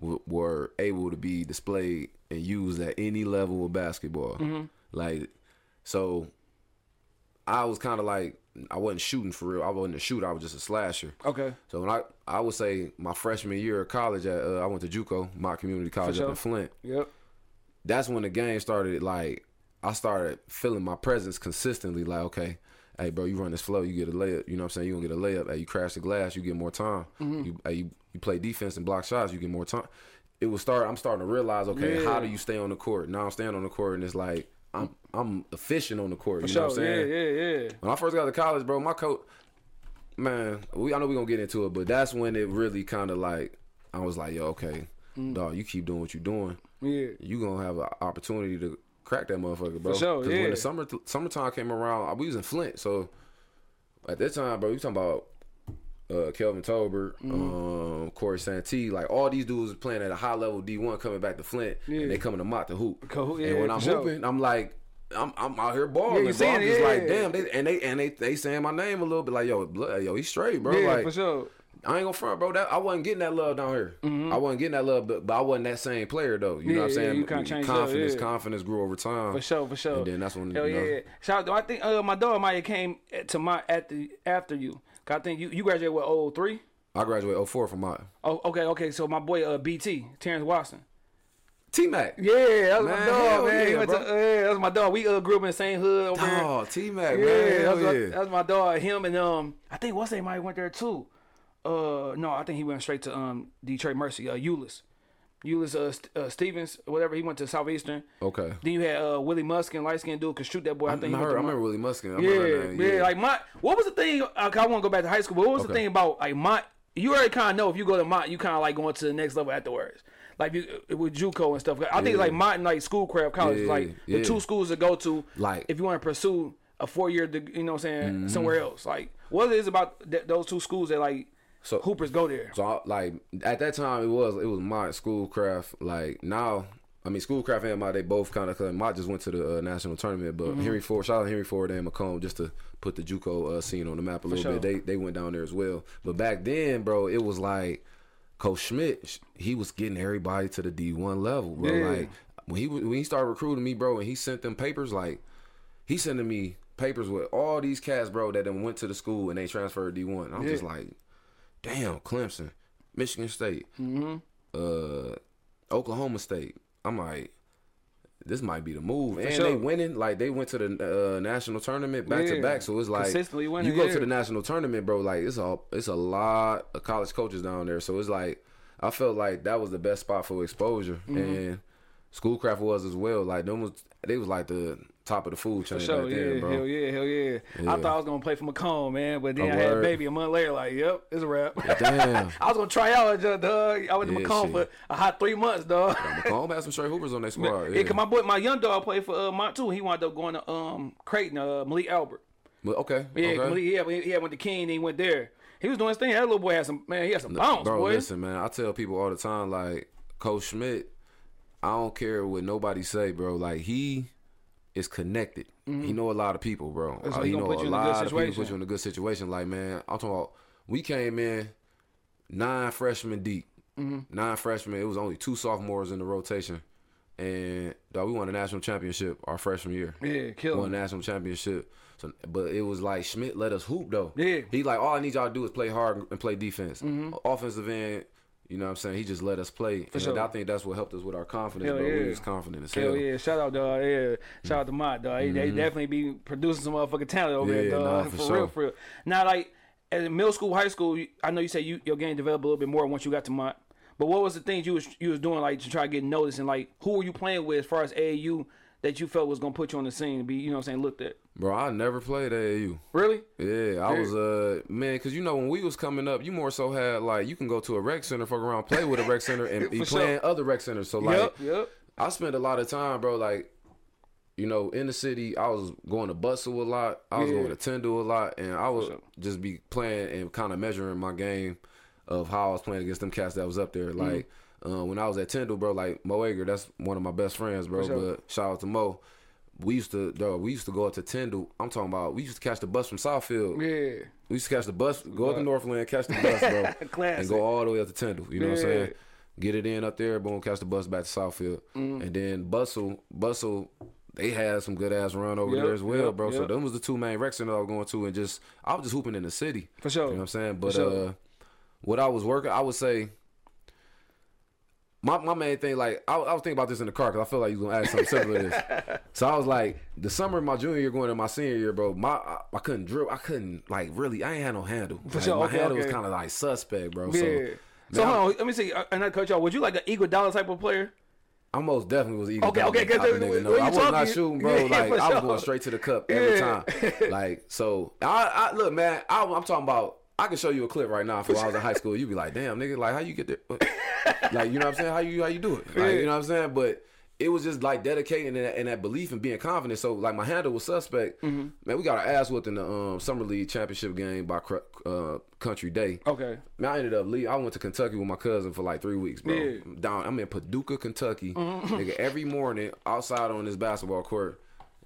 w- were able to be displayed and used at any level of basketball. Mm-hmm. Like so, I was kind of like I wasn't shooting for real. I wasn't a shooter. I was just a slasher. Okay. So when I I would say my freshman year of college at uh, I went to JUCO, my community college sure. up in Flint. Yep. That's when the game started. Like I started feeling my presence consistently. Like okay, hey bro, you run this flow, you get a layup. You know what I'm saying? You gonna get a layup. Hey, you crash the glass, you get more time. Mm-hmm. You, hey, you you play defense and block shots, you get more time. It was start. I'm starting to realize okay, Yeah. how do you stay on the court? Now I'm staying on the court and it's like I'm I'm efficient on the court. For you sure. know what I'm saying? Yeah, yeah, yeah. When I first got to college, bro, my coach, man, we I know we gonna get into it, but that's when it really kind of like I was like, yo, okay, Mm. dog, you keep doing what you're doing, Yeah. you gonna have an opportunity to crack that motherfucker, bro. For sure, when yeah. the summer summertime came around, we was in Flint, so at that time, bro, you talking about. Uh, Kelvin Torbert, Mm-hmm. um, Corey Santee, like all these dudes playing at a high level D one coming back to Flint, Yeah. and they coming to Mott to hoop. Co- yeah, and when I'm sure. hooping, I'm like, I'm I'm out here balling. you bro. I'm just like, damn, they, and they and they they saying my name a little bit like, yo, blood, yo, he's straight, bro. Yeah, like, for sure. I ain't gonna front, bro. That I wasn't getting that love down here. I wasn't getting that love, but, but I wasn't that same player though. You know what I'm Mm-hmm. Yeah, yeah, saying? you kinda up, confidence, yeah. confidence grew over time. For sure, for sure. And then that's when Hell you know, yeah. Shout out. I think uh, my dog might came to my at the after you. I think you you graduated with 03? I graduated 04 from my Oh, okay, okay. So my boy uh BT Terrence Watson. T Mac. Yeah, that was my dog, man. Yeah, to, yeah, that was my dog. We uh, grew up in the same hood over. Oh, T Mac, Yeah, man. that Hell was, my, yeah. was my dog. Him and um, I think what's name might went there too. Uh, no, I think he went straight to um Detroit Mercy. Uh, Euless, Euless uh, uh Stevens, whatever. He went to Southeastern. Okay. Then you had uh Willie Muskin, light skinned dude, could shoot that boy. I, I, think he I, heard, I remember Willie Muskin. I yeah, remember that, yeah, Like my, what was the thing? Uh, I want to go back to high school, but what was the thing about like my? You already kind of know if you go to Mott, you kind of like going to the next level afterwards. Like you, uh, with JUCO and stuff. I think Yeah. like Mott and like Schoolcraft College, is Yeah, like the two schools to go to. Like- if you want to pursue a four year, you know what I'm saying, Mm-hmm. somewhere else. Like what it is about th- those two schools that like So- hoopers go there. So I, like at that time it was it was Mott schoolcraft. Like now, I mean schoolcraft and Mott they both kind of cause Mott just went to the uh, national tournament. But Mm-hmm. Henry Ford, shout out Henry Ford and Macomb just to put the JUCO uh, scene on the map a little sure. bit. They they went down there as well. But back then, bro, it was like Coach Schmidt. He was getting everybody to the D one level, bro. Yeah. Like when he when he started recruiting me, bro, and he sent them papers like he sending me papers with all these cats, bro, that then went to the school and they transferred D one. I'm just like, damn, Clemson, Michigan State, Mm-hmm. uh, Oklahoma State. I'm like, this might be the move, and sure. they winning. Like they went to the uh, national tournament back to back, so it's like Consistently winning, You go yeah. to the national tournament, bro. Like it's a it's a lot of college coaches down there, so it's like I felt like that was the best spot for exposure, Mm-hmm. and Schoolcraft was as well. Like them was they was like the top of the food chain For sure, back yeah, then, bro. hell yeah, hell yeah. I thought I was gonna play for Macomb, man, but then Oh, I had a baby a month later. Like, yep, it's a wrap. Damn. I was gonna try out, just, dog. I went to Yeah, Macomb shit. for a hot three months, dog. Macomb had some straight hoopers on their squad. Yeah, Yeah, 'cause my boy, my young dog played for uh, Mott too. He wound up going to um Creighton, uh, Malik Albert. But okay, Yeah, okay. Malik, yeah, he had went to King, and he went there. He was doing his thing. That little boy had some man. He had some bounce, Bro, boy. listen, man. I tell people all the time, like Coach Schmidt. I don't care what nobody say, bro. Like he is connected. He know a lot of people, bro. Mm-hmm. So Uh, he he know a lot of people put you in a good situation. Like man, I'm talking about. We came in nine freshmen deep. Mm-hmm. Nine freshmen. It was only two sophomores in the rotation, and dog, we won a national championship our freshman year. Yeah, kill won a national championship. So, but it was like Schmidt let us hoop though. Yeah. Mm-hmm. He like all I need y'all to do is play hard and play defense. Offensive end, you know what I'm saying? He just let us play. and sure. I think that's what helped us with our confidence, Hell bro. yeah. We was confident as Hell hell. yeah, shout out, dog. Yeah, shout out to Mott, dog. He, they definitely be producing some motherfucking talent over Mm-hmm. Yeah, there, dog. nah, for for sure. real, for real. Now, like at middle school, high school, I know you said you, your game developed a little bit more once you got to Mott. But what was the things you was you was doing like to try to get noticed and like who were you playing with as far as AAU that you felt was gonna put you on the scene and be, you know what I'm saying, looked at? Bro, I never played AAU. Really? Yeah, I was uh man, cause you know when we was coming up, you more so had like you can go to a rec center, fuck around, play with a rec center, and be For sure. playing other rec centers. So like, yep, yep. I spent a lot of time, bro. Like, you know, in the city, I was going to Butzel a lot. I was Yeah. going to Tyndall a lot, and I would sure. just be playing and kind of measuring my game of how I was playing against them cats that was up there. Mm-hmm. Uh, when I was at Tyndall, bro, like Mo Ager, that's one of my best friends, bro. sure. But shout out to Mo. We used to, dog, we used to go up to Tyndall. I'm talking about, we used to catch the bus from Southfield. Yeah. We used to catch the bus, go up to Northland, catch the bus, bro, Classic. and go all the way up to Tyndall. You know what I'm saying? Get it in up there, boom, catch the bus back to Southfield, Mm. and then Butzel, Butzel, they had some good ass run over Yep, there as well, yep, bro. So them was the two main rec centers I was going to, and just I was just hooping in the city. For sure. You know what I'm saying? But sure. uh, what I was working, I would say. My, my main thing, like I, I was thinking about this in the car because I feel like you was gonna ask something similar to this. So I was like, the summer of my junior year going to my senior year, bro. My I, I couldn't drill. I couldn't like really. I ain't had no handle. Like, sure, My okay, handle was kind of like suspect, bro. Yeah. So, So, man, hold on, let me see. uh, And I cut y'all. Would you like an Iguodala type of player? I most definitely was eager. Okay, okay, type okay, of when- nigga. No, I was talking- not shooting, bro. Yeah, like I was sure. going straight to the cup every Yeah. time. Like so, I, I look, man. I, I'm talking about. I can show you a clip right now from when I was in high school. you'd be like, damn, nigga, like how you get there? like you know what I'm saying? How you how you do it? Like, you know what I'm saying? But it was just like dedicating and that, and that belief and being confident. So like my handle was suspect. Mm-hmm. Man, we got our ass whooped in the um, summer league championship game by uh, Country Day. Okay. Man, I ended up leaving. I went to Kentucky with my cousin for like three weeks, bro. Yeah. Down, I'm in Paducah, Kentucky. Nigga, every morning outside on this basketball court,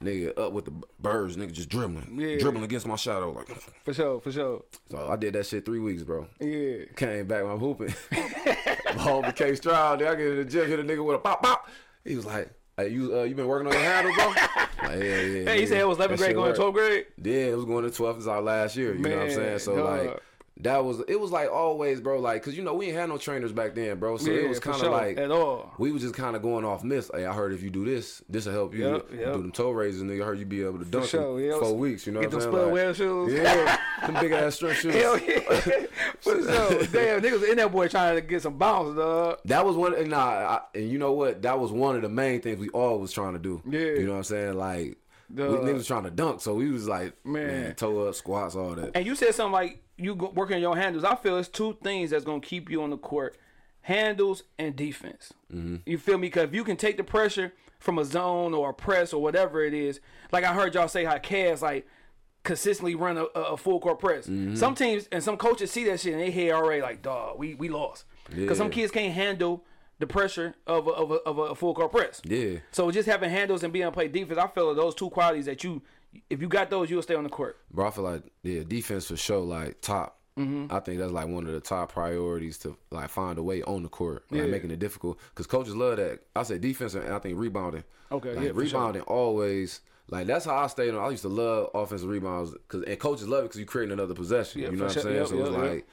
nigga up with the birds, nigga just dribbling, Yeah. dribbling against my shadow. Like, For sure, for sure. so I did that shit three weeks, bro. Yeah. Came back I'm hooping. Ball became Stroud. Then I get in the gym, hit a nigga with a pop pop. He was like, "Hey, you uh, you been working on your handle, bro?" like, yeah, yeah. Hey, you yeah. said it was 11th grade going to 12th grade? Yeah, it was going to 12th. It's our last year. You know what I'm saying? So like that was it was like always, bro. Like, cause you know we ain't had no trainers back then, bro. So Yeah, it was kind of sure. like At all. we was just kind of going off myths. Hey, I heard if you do this, this will help you Yep, do yep. them toe raises, nigga. I heard you be able to dunk sure, yeah. four weeks. You know Get what them spud whale Like, shoes. yeah, them big ass stretch shoes. Hell yeah. For sure. Damn, niggas in that boy trying to get some bounce, dog. That was one, and nah, I, and you know what? That was one of the main things we all was trying to do. Yeah. you know what I'm saying? Like, we, niggas trying to dunk, so we was like, Man. man, toe up, squats, all that. And you said something like you go, working on your handles. I feel it's two things that's gonna keep you on the court: handles and defense. Mm-hmm. You feel me? Because if you can take the pressure from a zone or a press or whatever it is, like I heard y'all say how Cavs like consistently run a, a full court press. Mm-hmm. Some teams and some coaches see that shit and they head already like, dog, we we lost. Because some kids can't handle the pressure of a, of a, of a full court press. Yeah. So just having handles and being able to play defense, I feel those two qualities that you, if you got those, you'll stay on the court. Bro, I feel like yeah, defense for sure, like top. Mm-hmm. I think that's like one of the top priorities to like find a way on the court, like Yeah. making it difficult. Because coaches love that. I say defense and I think rebounding. Okay, like yeah, for sure. rebounding always. Like that's how I stayed on. I used to love offensive rebounds because and coaches love it because you creating another possession. Yeah, you know what I'm saying? Yep, so it's yep, yep. like.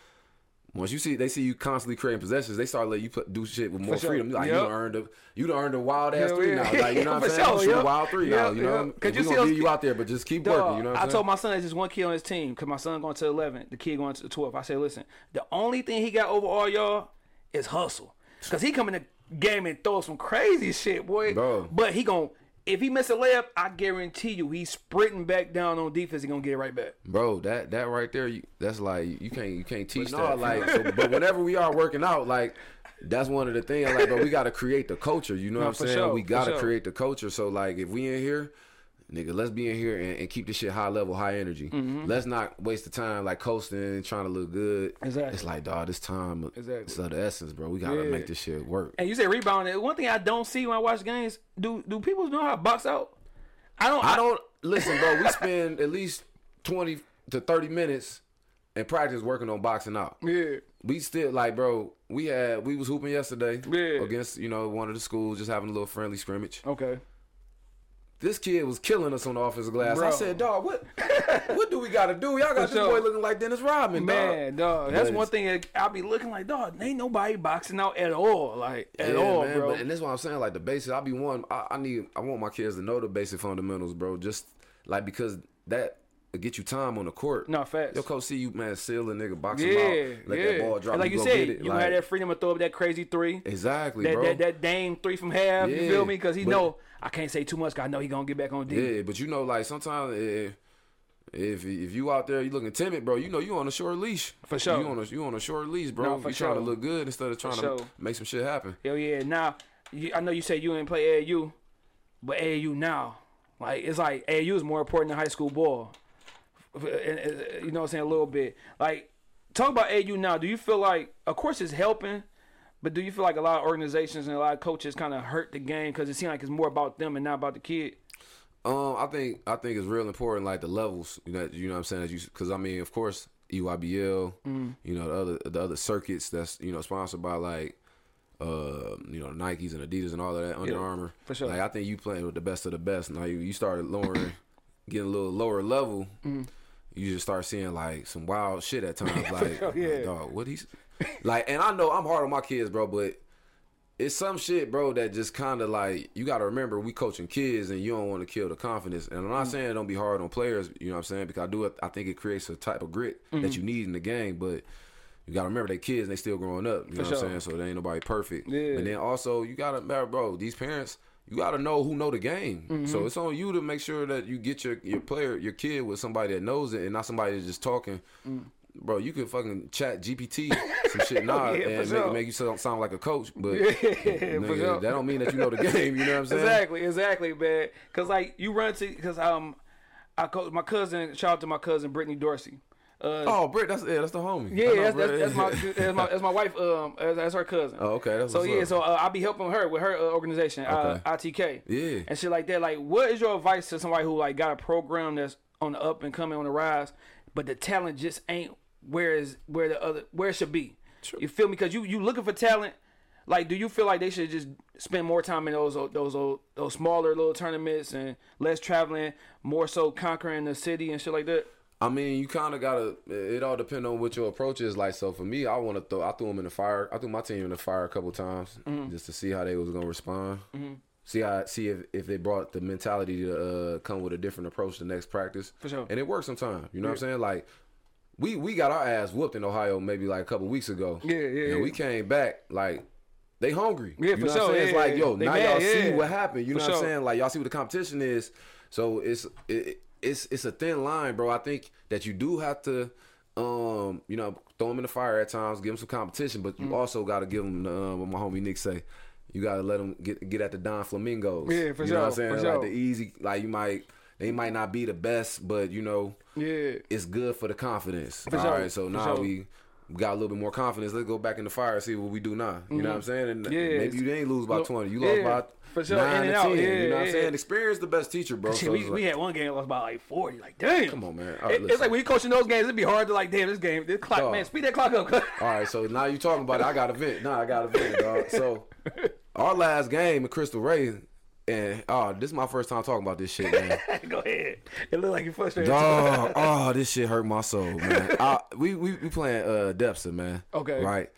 Once you see, they see you constantly creating possessions. They start letting you put, do shit with more sure. freedom. Like Yep. you earned a, you done earned a wild ass three yeah. now. Like you know what I'm saying? Sure, a yep. wild three now. You know, yep. 'Cause Cause you you see gonna those you out there, but just keep Dog, working. You know what I'm I saying? told my son there's just one kid on his team because my son going to 11, the kid going to 12. I said, listen, the only thing he got over all y'all is hustle. Because he come in the game and throw some crazy shit, boy. Bro. But he to, if he miss a layup, I guarantee you he's sprinting back down on defense. He going to get it right back. bro. That that right there, you, that's like you can't you can't teach no, that. Like, so, but whenever we are working out, like that's one of the things. Like, but we got to create the culture. You know No, what I'm saying? sure, we got to sure. create the culture. So like, if we in here. Nigga, let's be in here and, and keep this shit high level, high energy. Let's not waste the time like coasting and trying to look good. Mm-hmm. Exactly. It's like, dog, this time Exactly. it's of the essence, bro. We gotta Yeah. make this shit work. And you said rebounding. One thing I don't see when I watch games, do do people know how to box out? I don't. I don't listen, bro. We spend at least twenty to thirty minutes in practice working on boxing out. Yeah. We still like, bro. We had we was hooping yesterday Yeah. against you know one of the schools, just having a little friendly scrimmage. Okay. This kid was killing us on the offensive glass. I said, dog, what what do we got to do? Y'all got For this sure. boy looking like Dennis Rodman, Man, dog, that's But one thing that I'll be looking like, dog, ain't nobody boxing out at all, like at Yeah, all, man, bro. But, and that's what I'm saying. Like the basics, I'll be one. I, I need. I want my kids to know the basic fundamentals, bro. Just like because that get you time on the court. No, facts. Your coach see you, man, seal a nigga, box Yeah, him out, let yeah. that ball drop. And like you, go said, get it. you like, had that freedom to throw up that crazy three. exactly, That, bro. that that Dame three from half. You feel me? Because he but- know I can't say too much. Cause I know he gonna get back on D. Yeah, but you know, like sometimes if if if you out there, you looking timid, bro. You know you on a short leash. For sure. You on a you on a short leash, bro. No, you trying to look good instead of trying For to sure. make some shit happen. Hell yeah. Now, you, I know you said you didn't play AAU, but AAU now, like it's like AAU is more important than high school ball. And, and, eh, eh, You know what I'm saying? A little bit. Like, talk about AAU now. Do you feel like, of course, it's helping, but do you feel like a lot of organizations and a lot of coaches kind of hurt the game because it seems like it's more about them and not about the kid? Um, I think I think it's real important, like the levels. You know, you know what I'm saying? Because I mean, of course, EYBL. Mm. You know, the other the other circuits that's you know sponsored by like. Uh, you know, Nikes and Adidas and all of that, Under Yeah, Armour. for sure. Like I think you playing with the best of the best. Now you, you started lowering, getting a little lower level. Mm. You just start seeing like some wild shit at times. Like, sure, yeah. like, dog, what he's like. And I know I'm hard on my kids, bro, but it's some shit, bro, that just kind of like you got to remember we coaching kids and you don't want to kill the confidence. And I'm not Mm. saying don't be hard on players, you know what I'm saying? Because I do it. I think it creates a type of grit Mm-hmm. that you need in the game, but. You gotta remember they kids and they still growing up. You know what. I'm saying? So they ain't nobody perfect. Yeah. And then also you gotta remember, bro, these parents, you gotta know who know the game. Mm-hmm. So it's on you to make sure that you get your, your player, your kid with somebody that knows it and not somebody that's just talking. Bro, you can fucking ChatGPT some shit now Yeah, and make, sure. make you sound, sound like a coach, but for nigga, sure. that don't mean that you know the game. You know what I'm saying? Exactly, exactly, man. Cause like you run to, cause um, I co- my cousin. Shout out to my cousin Brittany Dorsey. Uh, Oh, Britt, that's yeah, that's the homie. Yeah, know that's, that's, that's my that's my that's my wife. Um, that's, that's her cousin. Oh, okay, so yeah, up. so uh, I'll be helping her with her uh, organization, uh, Okay. ITK. Yeah. and shit like that. Like, what is your advice to somebody who like got a program that's on the up and coming on the rise, but the talent just ain't where is where the other where it should be? You feel me? Because you you looking for talent. Like, do you feel like they should just spend more time in those those those smaller little tournaments and less traveling, more so conquering the city and shit like that? I mean, you kind of gotta. It all depend on what your approach is. Like, so for me, I want to throw. I threw them in the fire. I threw my team in the fire a couple times Mm-hmm. just to see how they was gonna respond. See how see if, if they brought the mentality to uh, come with a different approach to next practice. For sure. And it works sometimes. You know what I'm saying? Like. We, we got our ass whooped in Ohio maybe like a couple weeks ago. Yeah, yeah, And yeah. we came back like they hungry. Yeah, you for know sure. what I'm saying? It's Yeah, like, yo, now mad, y'all see yeah. what happened. You For know what I'm saying? Like y'all see what the competition is. So it's it, it's it's a thin line, bro. I think that you do have to, um, you know, throw them in the fire at times, give them some competition, but you Mm. also got to give them um, what my homie Nick say. You got to let them get get at the Don Flamingos. Yeah, for you know what I'm saying? for like sure. the easy, like you might they might not be the best, but you know, Yeah. it's good for the confidence. For All sure, right, so for now sure. we. Got a little bit more confidence. Let's go back in the fire and see what we do now. You know what I'm saying? And Mm-hmm. Yeah. maybe you didn't lose by Look, 20. You yeah, lost by for sure. nine In and to 10. Yeah, you know what I'm saying? Experience the best teacher, bro. Shit, So we, it's we had one game that lost by like 40. Like, damn. Come on, man. All It- it's like when you coaching those games, it'd be hard to like, damn, this game, this clock, Dog. man, speed that clock up. All right, so now you talking about it. I got a vent. Nah, I got a vent, dog. So our last game at Cristo Rey, and oh, this is my first time talking about this shit, man. Go ahead. It look like you're frustrated. Dog, oh, this shit hurt my soul, man. I, we we we playing uh Depsa, man. Okay. Right.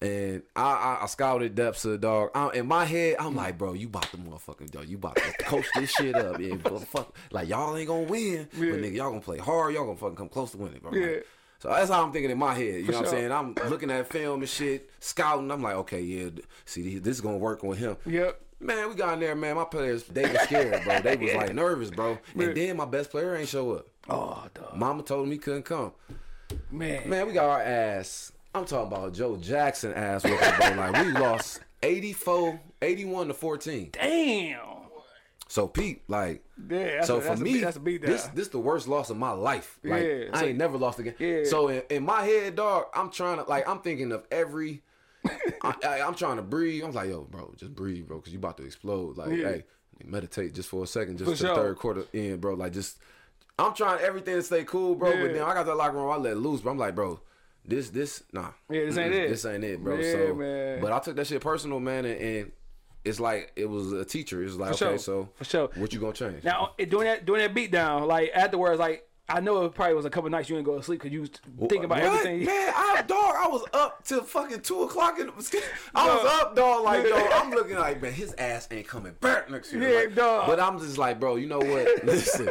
And I, I, I scouted Depsa, dog. I, in my head, I'm like, bro, you bought the motherfucking, dog. You about to coach this shit up, yeah. Fuck, like y'all ain't gonna win, but nigga, y'all gonna play hard. Y'all gonna fucking come close to winning, bro. Yeah. Like, so that's how I'm thinking in my head. You know what I'm saying? I'm looking at film and shit, scouting. I'm like, okay, yeah, see, this is gonna work with him. Yep. Man, we got in there, man. My players, they were scared, bro. They was like nervous, bro. And then my best player ain't show up. Oh, dog. Mama told him he couldn't come. Man. Man, we got our ass. I'm talking about Joe Jackson ass whooping, bro. Like we lost 84, 81 to 14. Damn. So Pete, like, Yeah, that's so a- for a me, that's a this this the worst loss of my life. Like Yeah, I ain't never lost again. Yeah. So in, in my head, dog, I'm trying to like I'm thinking of every. I, I'm trying to breathe. I'm like, yo, bro, just breathe, bro, because you about to explode. Like, Yeah. hey, meditate just for a second, just For the sure. third quarter in, bro. Like, just I'm trying everything to stay cool, bro. Yeah. But then I got that locker room, I let loose, bro. I'm like, bro, this, this, nah, Yeah, this ain't it. This ain't it, bro. Yeah, so, man. but I took that shit personal, man, and, and it's like it was a teacher. It's like, For okay, sure. so For sure. what you gonna change? Now, it- during that during that beatdown, like afterwards, like I know it probably was a couple nights you didn't go to sleep because you was thinking about What? everything. Man, I dog, I was up till fucking two o'clock in the I was up, dog. Like, dog, I'm looking like, man, his ass ain't coming back next year. Yeah, Like, dog. But I'm just like, bro, you know what? Listen,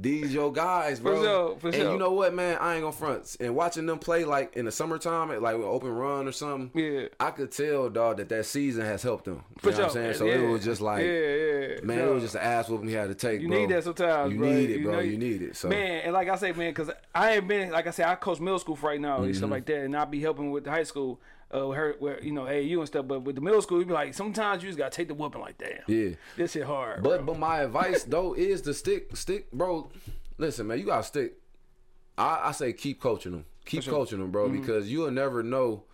these your guys, bro. sure, for and sure. you know what, man? I ain't gonna front. And watching them play like in the summertime, at like with open run or something, Yeah. I could tell, dog, that that season has helped them. You For know what I'm saying? So yeah. it was just like, yeah, yeah, man, it was just an ass whooping he had to take. You bro. need that sometimes, You bro. need it, bro. know You need it. So Man, and like I say, man, because I ain't been like I said, I coach middle school for right now and Mm-hmm. stuff like that, and I be helping with the high school, uh, her, where you know AAU and stuff. But with the middle school, you be like, sometimes you just gotta take the whooping like damn. yeah. This shit hard. But bro. but my advice though is to stick stick, bro. Listen, man, you gotta stick. I, I say keep coaching them, keep sure. coaching them, bro, Mm-hmm. because you'll never know,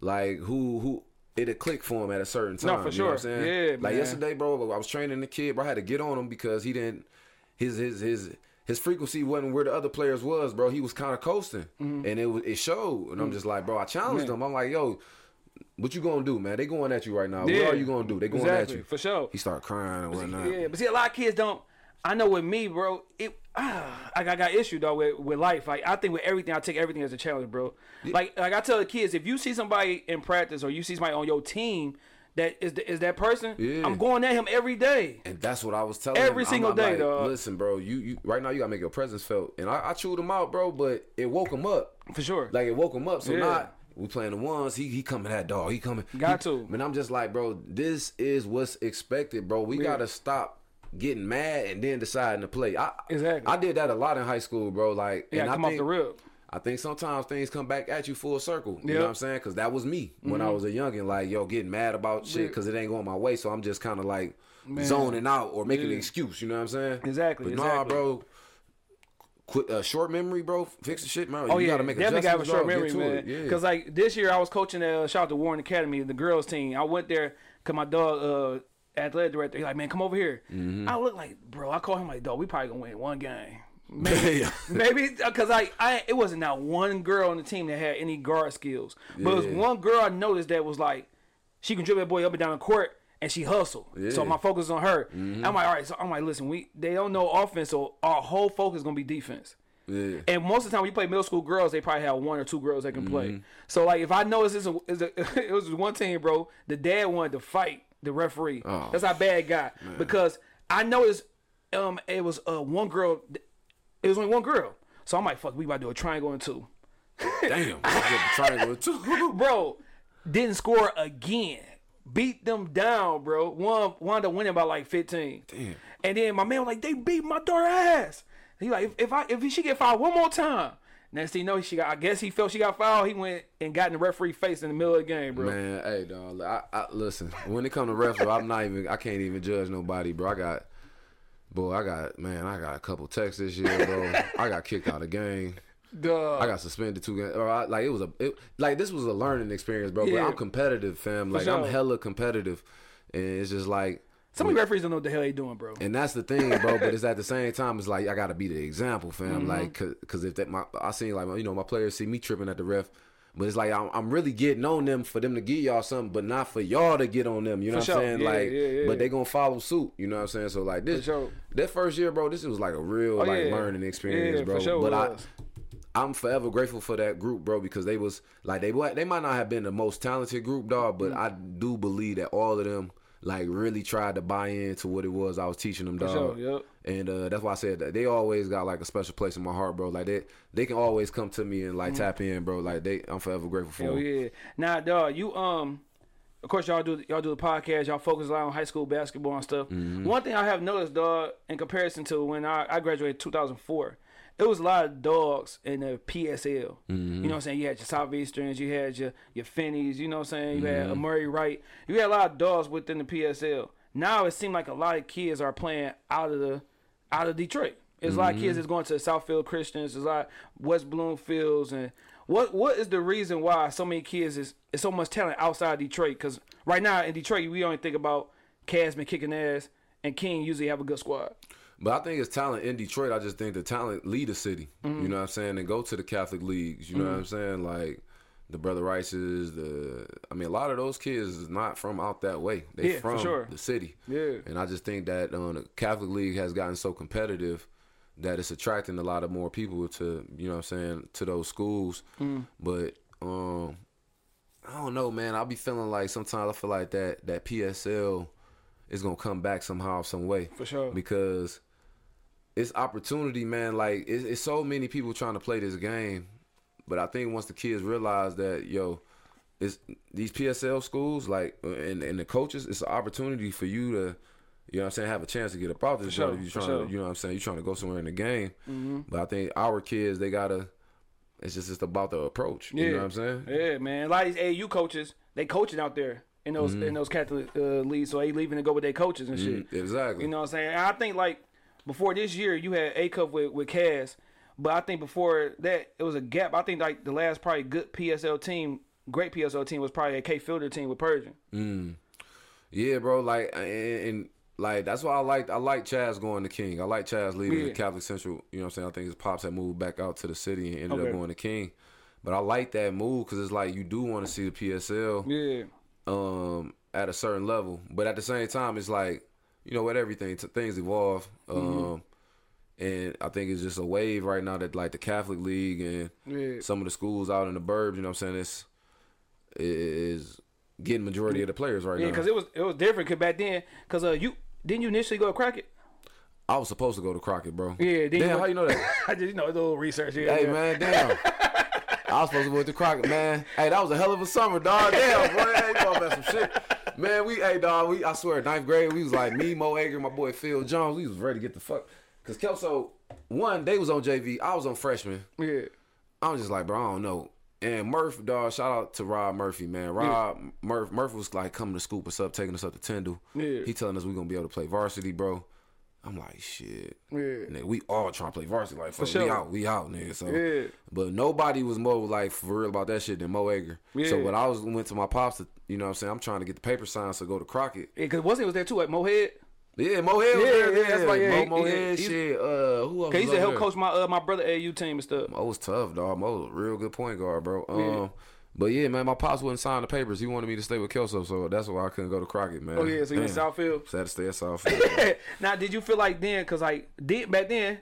like who who it'll click for him at a certain time. No, for you know what I'm sure. saying? Yeah, Like man. yesterday, bro, I was training the kid, bro. I had to get on him because he didn't his his his. His frequency wasn't where the other players was, bro. He was kind of coasting, Mm-hmm. and it was it showed. And I'm just like, bro, I challenged him. I'm like, yo, what you gonna do, man? They going at you right now. Yeah. What are you gonna do? They going Exactly, at you for sure. He started crying and whatnot. Yeah, but see, a lot of kids don't. I know with me, bro. It ah, I got, I got issue though with, with life. Like I think with everything, I take everything as a challenge, bro. Like like I tell the kids, if you see somebody in practice or you see somebody on your team that is the, is that person, Yeah. I'm going at him every day. And that's what I was telling Every him. I'm single not day, like, dog. Listen, bro, you, you right now you gotta make your presence felt. And I, I chewed him out, bro, but it woke him up. For sure. Like it woke him up. So Yeah. not we playing the ones. He he coming at dog. He coming. Got he, to. Man, I'm just like, bro, this is what's expected, bro. We Yeah. gotta stop getting mad and then deciding to play. I, Exactly. I did that a lot in high school, bro. Like, Yeah, and come I off the rip. I think sometimes things come back at you full circle. You Yep. know what I'm saying? Because that was me when I was a youngin'. Like, yo, getting mad about shit Mm-hmm. Because it ain't going my way. So I'm just kind of like zoning out or making an excuse. You know what I'm saying? Exactly, But nah, bro. Quit uh, short memory, bro. Fix the shit, man. Oh you yeah, gotta make definitely got a short. Memory, man. it. Yeah. Because like this year, I was coaching uh, shout out to Warren Academy, the girls team. I went there because my dog, uh, athletic director, he's like, man, come over here. Mm-hmm. I look like, bro. I call him like, dog, we probably gonna win one game. Maybe, Yeah. maybe because I, I, it wasn't not one girl on the team that had any guard skills, but it was one girl I noticed that was like, she can dribble that boy up and down the court. And she hustled, so Yeah. Mm-hmm. my focus is on her. I'm like, all right, so I'm like, listen, we they don't know offense, so our whole focus is gonna be defense. yeah. And most of the time, when you play middle school girls, they probably have one or two girls that can Mm-hmm. play. So like, if I notice this is a, is a it was one team, bro, the dad wanted to fight the referee. Oh, That's how bad got because I noticed um it was uh one girl, it was only one girl. So I'm like, fuck, we about to do a triangle and two, Damn. I get the triangle too. bro. Didn't score again. Beat them down, bro. One wound up winning by like 15. Damn. And then my man was like, they beat my daughter ass. He like, if, if I if she get fouled one more time, next thing you know, she got. I guess he felt she got fouled. He went and got in the referee face in the middle of the game, bro. Man, hey, dog. I, I listen. When it come to refs, bro, I'm not even. I can't even judge nobody, bro. I got, boy, I got, man, I got a couple texts this year, bro. I got kicked out of the game. Duh. I got suspended two games. Or I, like it was a, it, like this was a learning experience, bro. Yeah. But I'm competitive, fam. Like I'm hella competitive, and it's just like. Some of the referees don't know what the hell they doing, bro. And that's the thing, bro. but it's at the same time, it's like I gotta be the example, fam. Mm-hmm. Like, because if that my, I seen like you know my players see me tripping at the ref, but it's like I'm, I'm really getting on them for them to give y'all something, but not for y'all to get on them. You know For what I'm saying? Yeah, like, yeah, yeah. but they gonna follow suit. You know what I'm saying? So like this, sure. that first year, bro, this was like a real Oh, like learning experience, bro. sure but I, I'm forever grateful for that group, bro, because they was like they they might not have been the most talented group, dog, but Mm. I do believe that all of them like really tried to buy into what it was I was teaching them, dog. sure, yep. And uh, that's why I said that they always got like a special place in my heart, bro. Like they they can always come to me and like tap in, bro. Like they, I'm forever grateful for. Hell 'em. yeah. Now, dog, you um, of course y'all do y'all do the podcast. Y'all focus a lot on high school basketball and stuff. Mm-hmm. One thing I have noticed, dog, in comparison to when I, I graduated 2004, it was a lot of dogs in the PSL. Mm-hmm. You know what I'm saying? You had your Southeasterns, you had your your Finneys. You know what I'm saying? You Mm-hmm. had Murray Wright. You had a lot of dogs within the PSL. Now it seems like a lot of kids are playing out of the out of Detroit. It's a lot of kids that's going to Southfield Christians. There's a lot West Bloomfields and what what is the reason why so many kids is, is so much talent outside Detroit? Because right now in Detroit we only think about Casman kicking ass and King usually have a good squad. But I think it's talent in Detroit. I just think the talent lead the city. Mm-hmm. You know what I'm saying? And go to the Catholic leagues. You know what I'm saying? Like the Brother Rices, the I mean, a lot of those kids is not from out that way. They Yeah, from sure. the city. Yeah. And I just think that um, the Catholic League has gotten so competitive that it's attracting a lot of more people to you know what I'm saying to those schools. Mm. But um, I don't know, man. I'll be feeling like sometimes I feel like that that PSL is gonna come back somehow, some way. For sure. Because it's opportunity, man. Like it's, it's so many people trying to play this game, but I think once the kids realize that, yo, it's these PSL schools, like and and the coaches, it's an opportunity for you to. You know what I'm saying? Have a chance to get up out this sure, joint if for you're trying sure. to, you know what I'm saying? You're trying to go somewhere in the game. But I think our kids, they gotta. It's just it's about the approach. You know what I'm saying? Yeah, man. A lot of these AU coaches, they coaching out there in those Mm-hmm. in those Catholic uh, leagues, so they leaving to go with their coaches and shit. Mm, exactly. You know what I'm saying? And I think like before this year, you had A Cup with with Cass, but I think before that it was a gap. I think like the last probably good PSL team, great PSL team was probably a K Fielder team with Persian. Yeah, bro. Like and, and like that's why I like I like Chaz going to King. I like Chaz leaving Yeah. the Catholic Central. You know what I'm saying? I think his pops had moved back out to the city and ended Okay. up going to King. But I like that move because it's like you do want to see the PSL Yeah, um, at a certain level, but at the same time, it's like you know what everything t- things evolve. Um, And I think it's just a wave right now that like the Catholic League and Yeah. some of the schools out in the burbs, you know what I'm saying, it's is getting majority of the players right yeah, now. because it was it was different. Cause back then, cause uh, you didn't you initially go to Crockett? I was supposed to go to Crockett, bro. Yeah, Damn, you how you know that? I just you know it's a little research here. hey man, damn. I was supposed to go to Crockett, man. Hey, that was a hell of a summer, dog. Damn, boy. Hey, you about some shit. Man, we, hey, dog, we, I swear, ninth grade, we was like me, Mo Ager, my boy Phil Jones. We was ready to get the fuck. Because Kelso, one, they was on JV. I was on freshman. Yeah, I was just like, bro, I don't know. And Murph, dog, shout out to Rob Murphy, man. Rob Murph, Murph was like coming to scoop us up, taking us up to Tyndall. Yeah. He telling us we gonna be able to play varsity, bro. I'm like, shit. Yeah. Nigga, we all trying to play varsity. Like, fuck, we out, we out, nigga. So, Yeah. but nobody was more like for real about that shit than Mo. So Yeah. when I was went to my pops, to, you know what I'm saying, I'm trying to get the paper signed to go to Crockett. yeah, cause wasn't it was there too at Mohead? Yeah, Mo Head was Yeah, there, yeah, that's why, yeah, Mo, he- Head, he- shit. Uh, who else? Cause he used to help there? coach my uh, my brother AU team and stuff. Mo was tough, dog. Mo was a real good point guard, bro. Um, Yeah. But yeah, man, my pops wouldn't sign the papers. He wanted me to stay with Kelso, so that's why I couldn't go to Crockett, man. Oh yeah, so you in Southfield. So I had to stay at Southfield. now, did you feel like then? Cause like did, back then,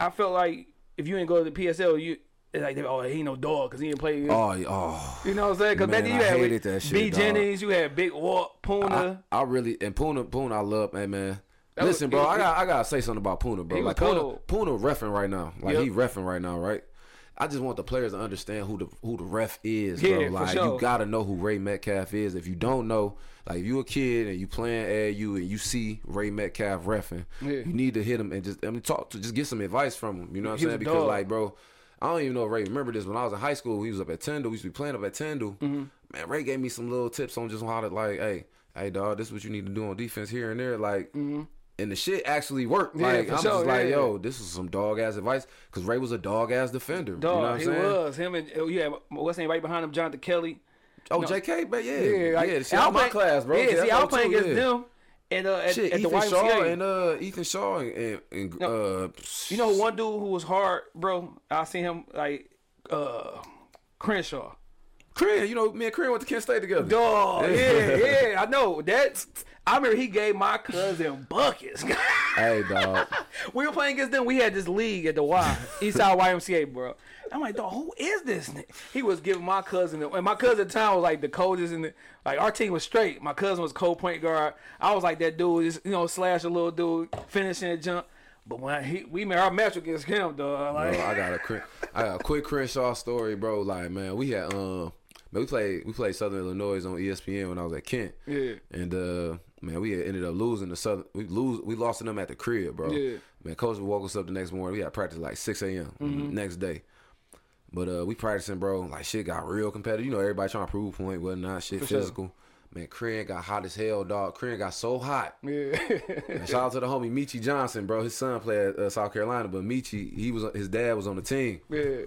I felt like if you didn't go to the PSL, you it's like they, oh he ain't no dog because he didn't play. oh, oh. you know what I'm saying? Cause back then you had hated with that shit, B dog. Jennings, you had Big Walt, Puna. I, I really and Puna, Puna, I love, hey man. That was- Listen, bro, I got I gotta say something about Puna, bro. Like Puna, cold. Puna refing right now. Like Yep. he refing right now, right? I just want the players to understand who the who the ref is, Yeah, bro. for Like sure. you gotta know who Ray Metcalf is. If you don't know, like if you a kid and you playing AAU and you see Ray Metcalf refing, Yeah. you need to hit him and just I mean talk to just get some advice from him. You know what I'm saying? Because dog. like, bro. I don't even know if Ray remember this. When I was in high school, he was up at Tyndall. We used to be playing up at Tyndall. Mm-hmm. Man, Ray gave me some little tips on just how to like, hey, hey, dog, this is what you need to do on defense here and there. Like, and the shit actually worked. Yeah, like, I'm sure, just like, yeah. yo, this is some dog ass advice because Ray was a dog ass defender. Dog, you know what I'm he saying? was him and oh, you what's name right behind him, Jonathan Kelly. Oh, No. JK, but yeah, Yeah, yeah, like, yeah. See, I'm my class, bro. Yeah, Okay, see, I was playing against yeah. them and uh, at, Shit, at the Ethan YMCA. Shaw and uh, Ethan Shaw and, and, No. uh, You know one dude who was hard, bro. I seen him like uh Crenshaw. Korean. You know, me and Korean went to Kent State together. Dog, yeah, yeah, I know. That I remember he gave my cousin buckets. Hey, dog. we were playing against them. We had this league at the Y, Eastside YMCA, bro. I'm like, dog, who is this? nigga? He was giving my cousin, and my cousin at the time was like the coldest in the, like our team was straight. My cousin was cold point guard. I was like that dude, just, you know, slash a little dude, finishing a jump. But when he, we made our match against him, dog, like, Bro, I got a I got a quick Crenshaw story, bro. Like, man, we had um, man, we played we played Southern Illinois on ESPN when I was at Kent. Yeah. And uh, man, we ended up losing the Southern. We lose we lost to them at the crib, bro. Yeah. Man, coach woke us up the next morning. We had practice like six a.m. Mm-hmm. next day. But uh, we practicing, bro. Like shit got real competitive. You know, everybody trying to prove a point, whatnot. Shit For sure. physical. Man, Korean got hot as hell, dog. Korean got so hot. yeah, shout out to the homie Michi Johnson, bro. His son played at uh, South Carolina, but Michi, he was his dad was on the team. yeah.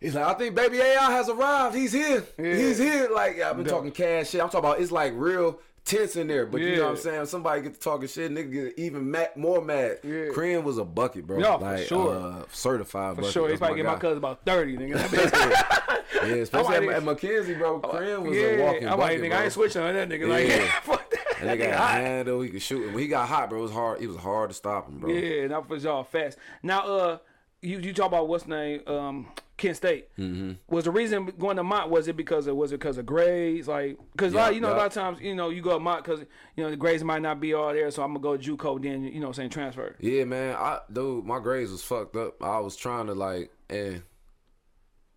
He's like, I think Baby AI has arrived. He's here. Yeah. He's here. Like, I've been talking cash shit. I'm talking about it's like real tense in there. But you know what I'm saying? Somebody get to talking shit, nigga get even mad, more mad. Yeah. Korean was a bucket, bro. Yeah, for sure. Uh, certified For bucket. sure, he probably get my cousin about thirty, nigga. Yeah, especially at, like- at Mackenzie, bro. Korean was yeah, a walking I'm like, bucket, nigga, bro. I ain't switching on that nigga. Like, Yeah. fuck that. And they got a hot. handle. He could shoot. And when he got hot, bro, it was hard. It was hard to stop him, bro. Yeah, that was y'all fast. Now, uh, you you talk about what's name? Um, Kent State. Mm-hmm. Was the reason going to Mott? Was it because of was it because of grades? Like because a lot, you know, a lot of times you know you go to Mott because you know the grades might not be all there, so I'm gonna go to JUCO then you know what I'm saying transfer. Yeah, man. I dude, my grades was fucked up. I was trying to like, and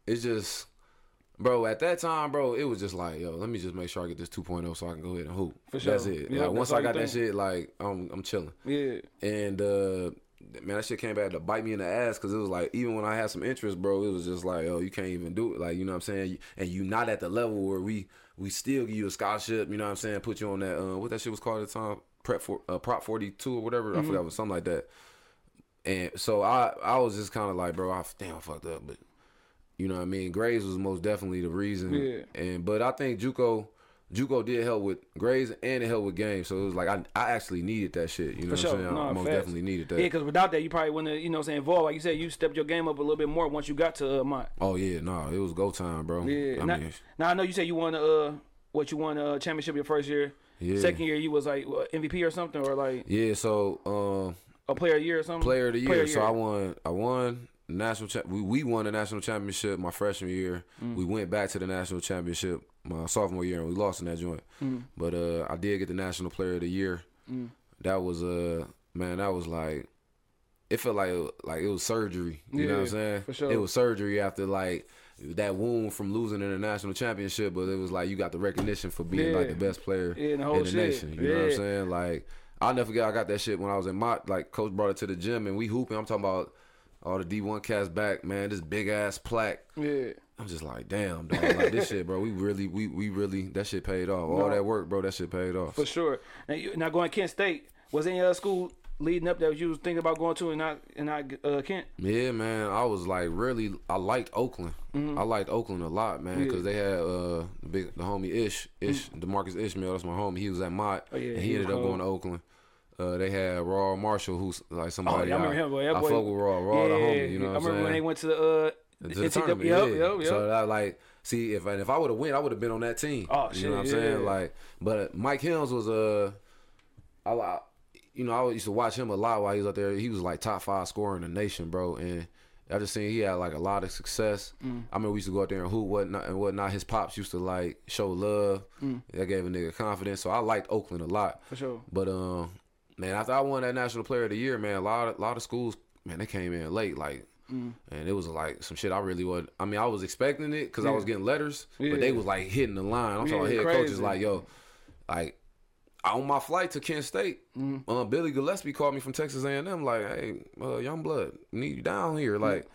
it's just, bro. At that time, bro, it was just like, yo, let me just make sure I get this 2.0 so I can go ahead and hoop. For sure. That's it. Yeah, like, once I got that shit, like, I'm I'm chilling. Yeah, And uh man, that shit came back to bite me in the ass because it was like even when I had some interest, bro, it was just like, oh, you can't even do it. Like, you know what I'm saying? And you not at the level where we we still give you a scholarship. You know what I'm saying? Put you on that uh, what that shit was called at the time, prep for uh, prop 42 or whatever. I forgot, it was something like that. And so I I was just kind of like, bro, I damn I fucked up, but you know what I mean. Grades was most definitely the reason. Yeah. And but I think JUCO. JUCO did help with grades and it helped with games, so it was like I, I actually needed that shit. You know for what sure. I'm saying? I most facts. definitely needed that. Yeah, because without that, you probably wouldn't have, you know what I'm saying involved. Like you said, you stepped your game up a little bit more once you got to uh, Mott. Oh yeah, no, it was go time, bro. Yeah. I now, mean, now I know you said you won uh what you won a championship your first year. Yeah. Second year you was like MVP or something or like yeah. So, um, a player of the year or something. player of the year. Player So I won. I won national. Cha- we we won the national championship my freshman year. Mm. We went back to the national championship my sophomore year, and we lost in that joint. Mm. But uh, I did get the national player of the year. That was uh, man, that was like. It felt like like it was surgery. You know what I'm saying? for sure. It was surgery after like that wound from losing in the national championship, but it was like you got the recognition for being like the best player Yeah, the whole in the shit. nation. You know what I'm saying? Like I'll never forget I got that shit when I was in my like coach brought it to the gym and we hooping. I'm talking about all the D one cats back, man, this big ass plaque. Yeah. I'm just like, damn, dog. Like this shit, bro. We really, we we really that shit paid off. All that work, bro, that shit paid off. For sure. Now, you, now going to Kent State, was any other school leading up that you was thinking about going to and not and not uh, Kent? Yeah, man. I was like really. I liked Oakland. I liked Oakland a lot, man, Mm-hmm. Yeah. because they had uh the big the homie Ish Ish Demarcus Ishmael. That's my homie. He was at Mott, Oh, yeah, and he he ended up cold. going to Oakland. Uh, they had Rawle Marshall, who's like somebody. Oh, yeah, I remember him, boy. That I boy- fuck with Raw. Raw the Yeah, homie. You know I what I'm remember saying? when they went to the uh, to the tournament. Yep, yeah. yep, yep. So that like, see, if if I would have win, I would have been on that team. Oh, you shit, know what I'm saying? Like, but Mike Helms was a, I, I, you know, I used to watch him a lot while he was out there. He was like top five scorer in the nation, bro, and. I just seen he had like a lot of success. Mm. I mean, we used to go out there and hoop whatnot and whatnot. His pops used to like show love. Mm. That gave a nigga confidence. So I liked Oakland a lot. For sure. But um, man, after I won that National Player of the Year, man, a lot of lot of schools, man, they came in late, like, Mm. and it was like some shit I really was. I mean, I was expecting it because I was getting letters, Yeah. but they was like hitting the line. I'm talking Yeah, head coaches crazy. like, yo, like. On my flight to Kent State, Mm. uh, Billy Gillispie called me from Texas A&M. Like, hey, uh, Youngblood, need you down here. Like,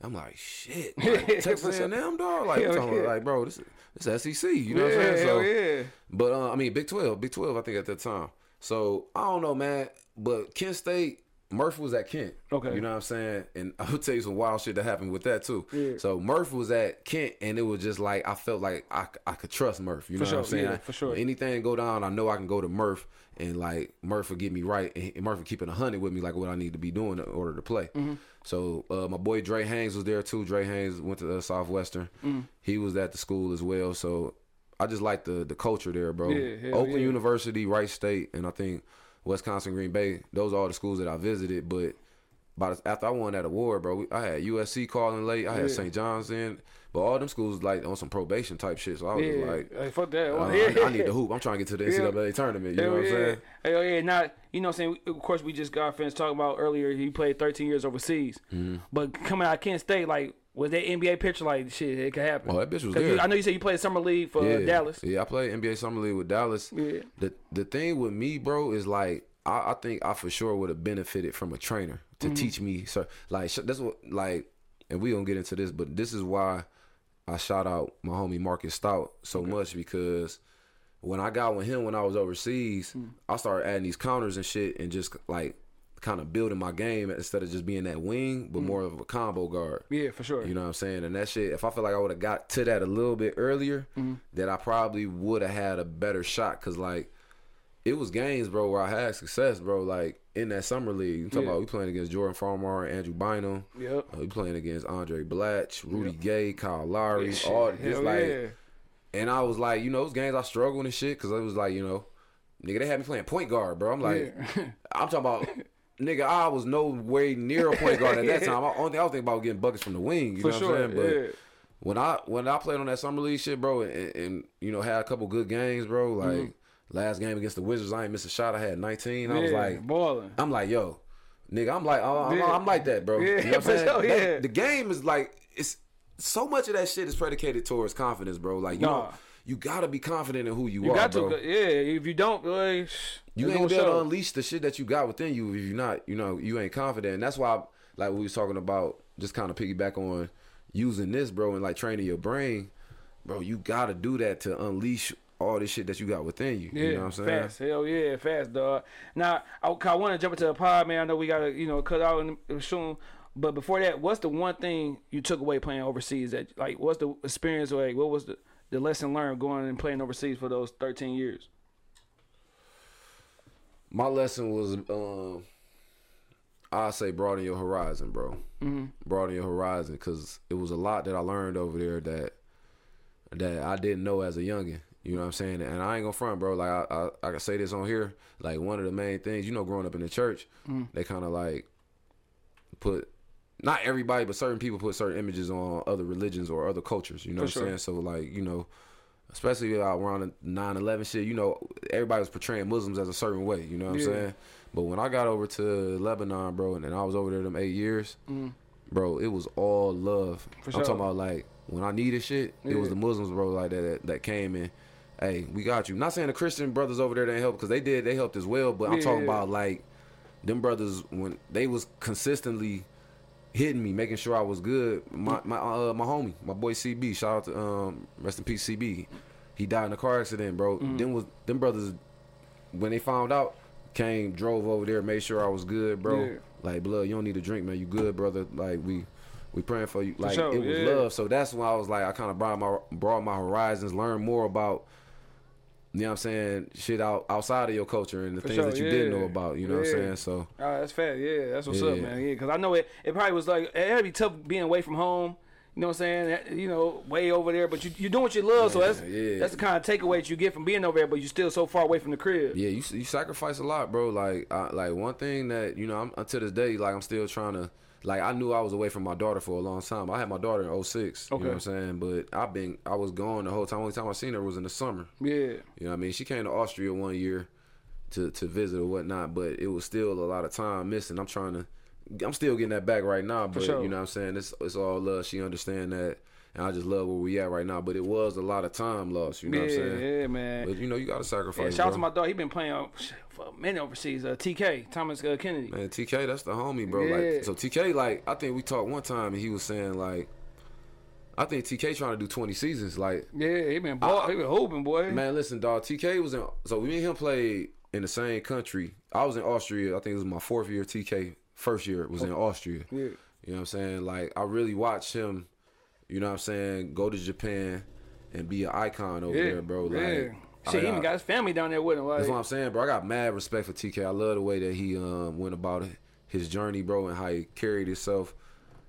I'm like, shit, like, Texas A&M dog. Like, yeah. like, bro, this is, this SEC. You know what I'm saying? hell yeah. But uh, I mean, Big Twelve, Big Twelve. I think at that time. So I don't know, man. But Kent State, Murph was at Kent. Okay. You know what I'm saying? And I'll tell you some wild shit that happened with that too. Yeah. So Murph was at Kent, and it was just like I felt like I, I could trust Murph. You know For what I'm sure, saying? yeah, for sure. Anything go down, I know I can go to Murph, and like Murph will get me right, and Murph will keep it a hundred with me, like what I need to be doing in order to play. Mm-hmm. So uh, my boy Dre Haynes was there too. Dre Haynes went to uh, Southwestern. Mm. He was at the school as well. So I just like the the culture there, bro. Yeah, Oakland yeah. University, Wright State, and I think Wisconsin Green Bay. Those are all the schools that I visited. But by the, after I won that award, bro, we- I had USC calling late. I had Yeah. St. John's in, but all them schools like on some probation type shit. So I was Yeah, like, Hey, fuck that. uh, Well, I, yeah. I need the hoop. I'm trying to get to the Yeah. NCAA tournament. You know what I'm saying? Hell yeah. Now, you know what I'm saying? Of course, we just got finished talking about earlier. He played 13 years overseas. Mm-hmm. But coming out of Kent State, like, was that NBA picture like, shit, it could happen? Oh, that bitch was 'Cause you- I know you said you played Summer League for uh, Dallas. Yeah, I played NBA Summer League with Dallas. Yeah. The the thing with me, bro, is like I, I think I for sure would have benefited from a trainer to Mm-hmm. teach me. So like that's what like, and we gonna get into this, but this is why I shout out my homie Marcus Stout so much because when I got with him when I was overseas, Mm. I started adding these counters and shit and just like kind of building my game instead of just being that wing, Mm. but more of a combo guard. Yeah, for sure. You know what I'm saying? And that shit, if I feel like I would have got to that a little bit earlier, Mm-hmm. then I probably would have had a better shot. Cause like, it was games, bro, where I had success, bro. Like in that summer league, you talking Yeah. about we playing against Jordan Farmar, Andrew Bynum. Yep. Uh, we playing against Andray Blatche, Rudy Gay, Kyle Lowry, Shit, all just like. yeah. And I was like, you know, those games I struggled and shit, cause it was like, you know, nigga, they had me playing point guard, bro. I'm like, Yeah. I'm talking about nigga, I was no way near a point guard at that time. I only thing I was thinking about was getting buckets from the wing. You For know what I'm saying? But yeah. when I when I played on that summer league shit, bro, and, and you know had a couple good games, bro. Like Mm-hmm. last game against the Wizards, I ain't missed a shot. I had 19. I was like, balling. I'm like, yo, nigga, I'm like, I'm, Yeah. I'm like that, bro. Yeah, you know what I'm saying? sure, That- yeah. the game is like it's so much of that shit is predicated towards confidence, bro. Like you Nah. know, you gotta be confident in who you, You are, got bro. to, yeah. If you don't, boy, You ain't gonna be able to unleash the shit that you got within you if you're not, you know, you ain't confident. And that's why, I, like we was talking about, just kind of piggyback on using this, bro, and like training your brain, bro. You gotta do that to unleash all this shit that you got within you. Yeah, you know what I'm saying? fast. Hell yeah, fast, dog. Now, I, I want to jump into the pod, man. I know we got to, you know, cut out soon. But before that, what's the one thing you took away playing overseas? That like, what's the experience? Like, what was the the lesson learned going and playing overseas for those 13 years? My lesson was, um, I say, broaden your horizon, bro. Mm-hmm. Broaden your horizon, because it was a lot that I learned over there that that I didn't know as a youngin. You know what I'm saying? And I ain't gonna front, bro. Like I, I, I can say this on here. Like one of the main things, you know, growing up in the church, they kind of like put not everybody, but certain people put certain images on other religions or other cultures. You know For what sure. I'm saying? So like, you know, especially around the 9/11 shit, you know, everybody was portraying Muslims as a certain way. You know what Yeah. I'm saying? But when I got over to Lebanon, bro, and, I was over there them eight years, bro, it was all love. Mm. For I'm sure. talking about like when I needed shit, it was the Muslims, bro, like that, that that came in. Hey, we got you. Not saying the Christian brothers over there didn't help because they did, they helped as well. But I'm talking about like them brothers when they was consistently hitting me, making sure I was good. My my uh, my homie, my boy CB, shout out to um rest in peace CB. He died in a car accident, bro. Mm-hmm. Them was them brothers when they found out came drove over there, made sure I was good, bro. Yeah. Like blood, you don't need a drink, man. You good, brother. Like we we praying for you. Like sure, it was yeah. love. So that's why I was like I kind of brought my brought my horizons, learn more about you know what I'm saying, shit out outside of your culture and the For things sure, that you didn't know about, you know what I'm saying? So Oh, that's fair, Yeah, that's what's up, man. Yeah, because I know it. It probably was like it had to be tough being away from home. You know what I'm saying? You know, way over there, but you you doing what you love, so that's yeah. that's the kind of takeaway that you get from being over there. But you're still so far away from the crib. Yeah, you you sacrifice a lot, bro. Like I, like one thing that you know, I'm until this day, like I'm still trying to. Like I knew I was away from my daughter for a long time. I had my daughter in 06, You know what I'm saying? But I've been I was gone the whole time. Only time I seen her was in the summer. Yeah, You know what I mean? She came to Austria one year to to visit or whatnot, but it was still a lot of time missing. I'm trying to I'm still getting that back right now, but sure. you know what I'm saying? It's it's all love. She understand that. And I just love where we at right now. But it was a lot of time lost, you know yeah, what I'm saying? yeah, man. But you know, you gotta sacrifice. Yeah, shout out to my dog. He been playing uh, for a minute overseas. Uh, TK Thomas uh, Kennedy. Man, TK, that's the homie, bro. Yeah. Like, so TK, like, I think we talked one time, and he was saying, like, I think TK trying to do twenty seasons. Like, Yeah, he been ball, he been hooping, boy. man, listen, dog. TK was in. So me and him played in the same country. I was in Austria. I think it was my fourth year. TK first year was in Austria. Yeah. You know what I'm saying? Like, I really watched him. You know what I'm saying? Go to Japan and be an icon over yeah, there, bro. Like, yeah. I Shit, he even got- his family down there with him. Like, that's what I'm saying, bro. I got mad respect for TK. I love the way that he um, went about it, his journey, bro, and how he carried himself.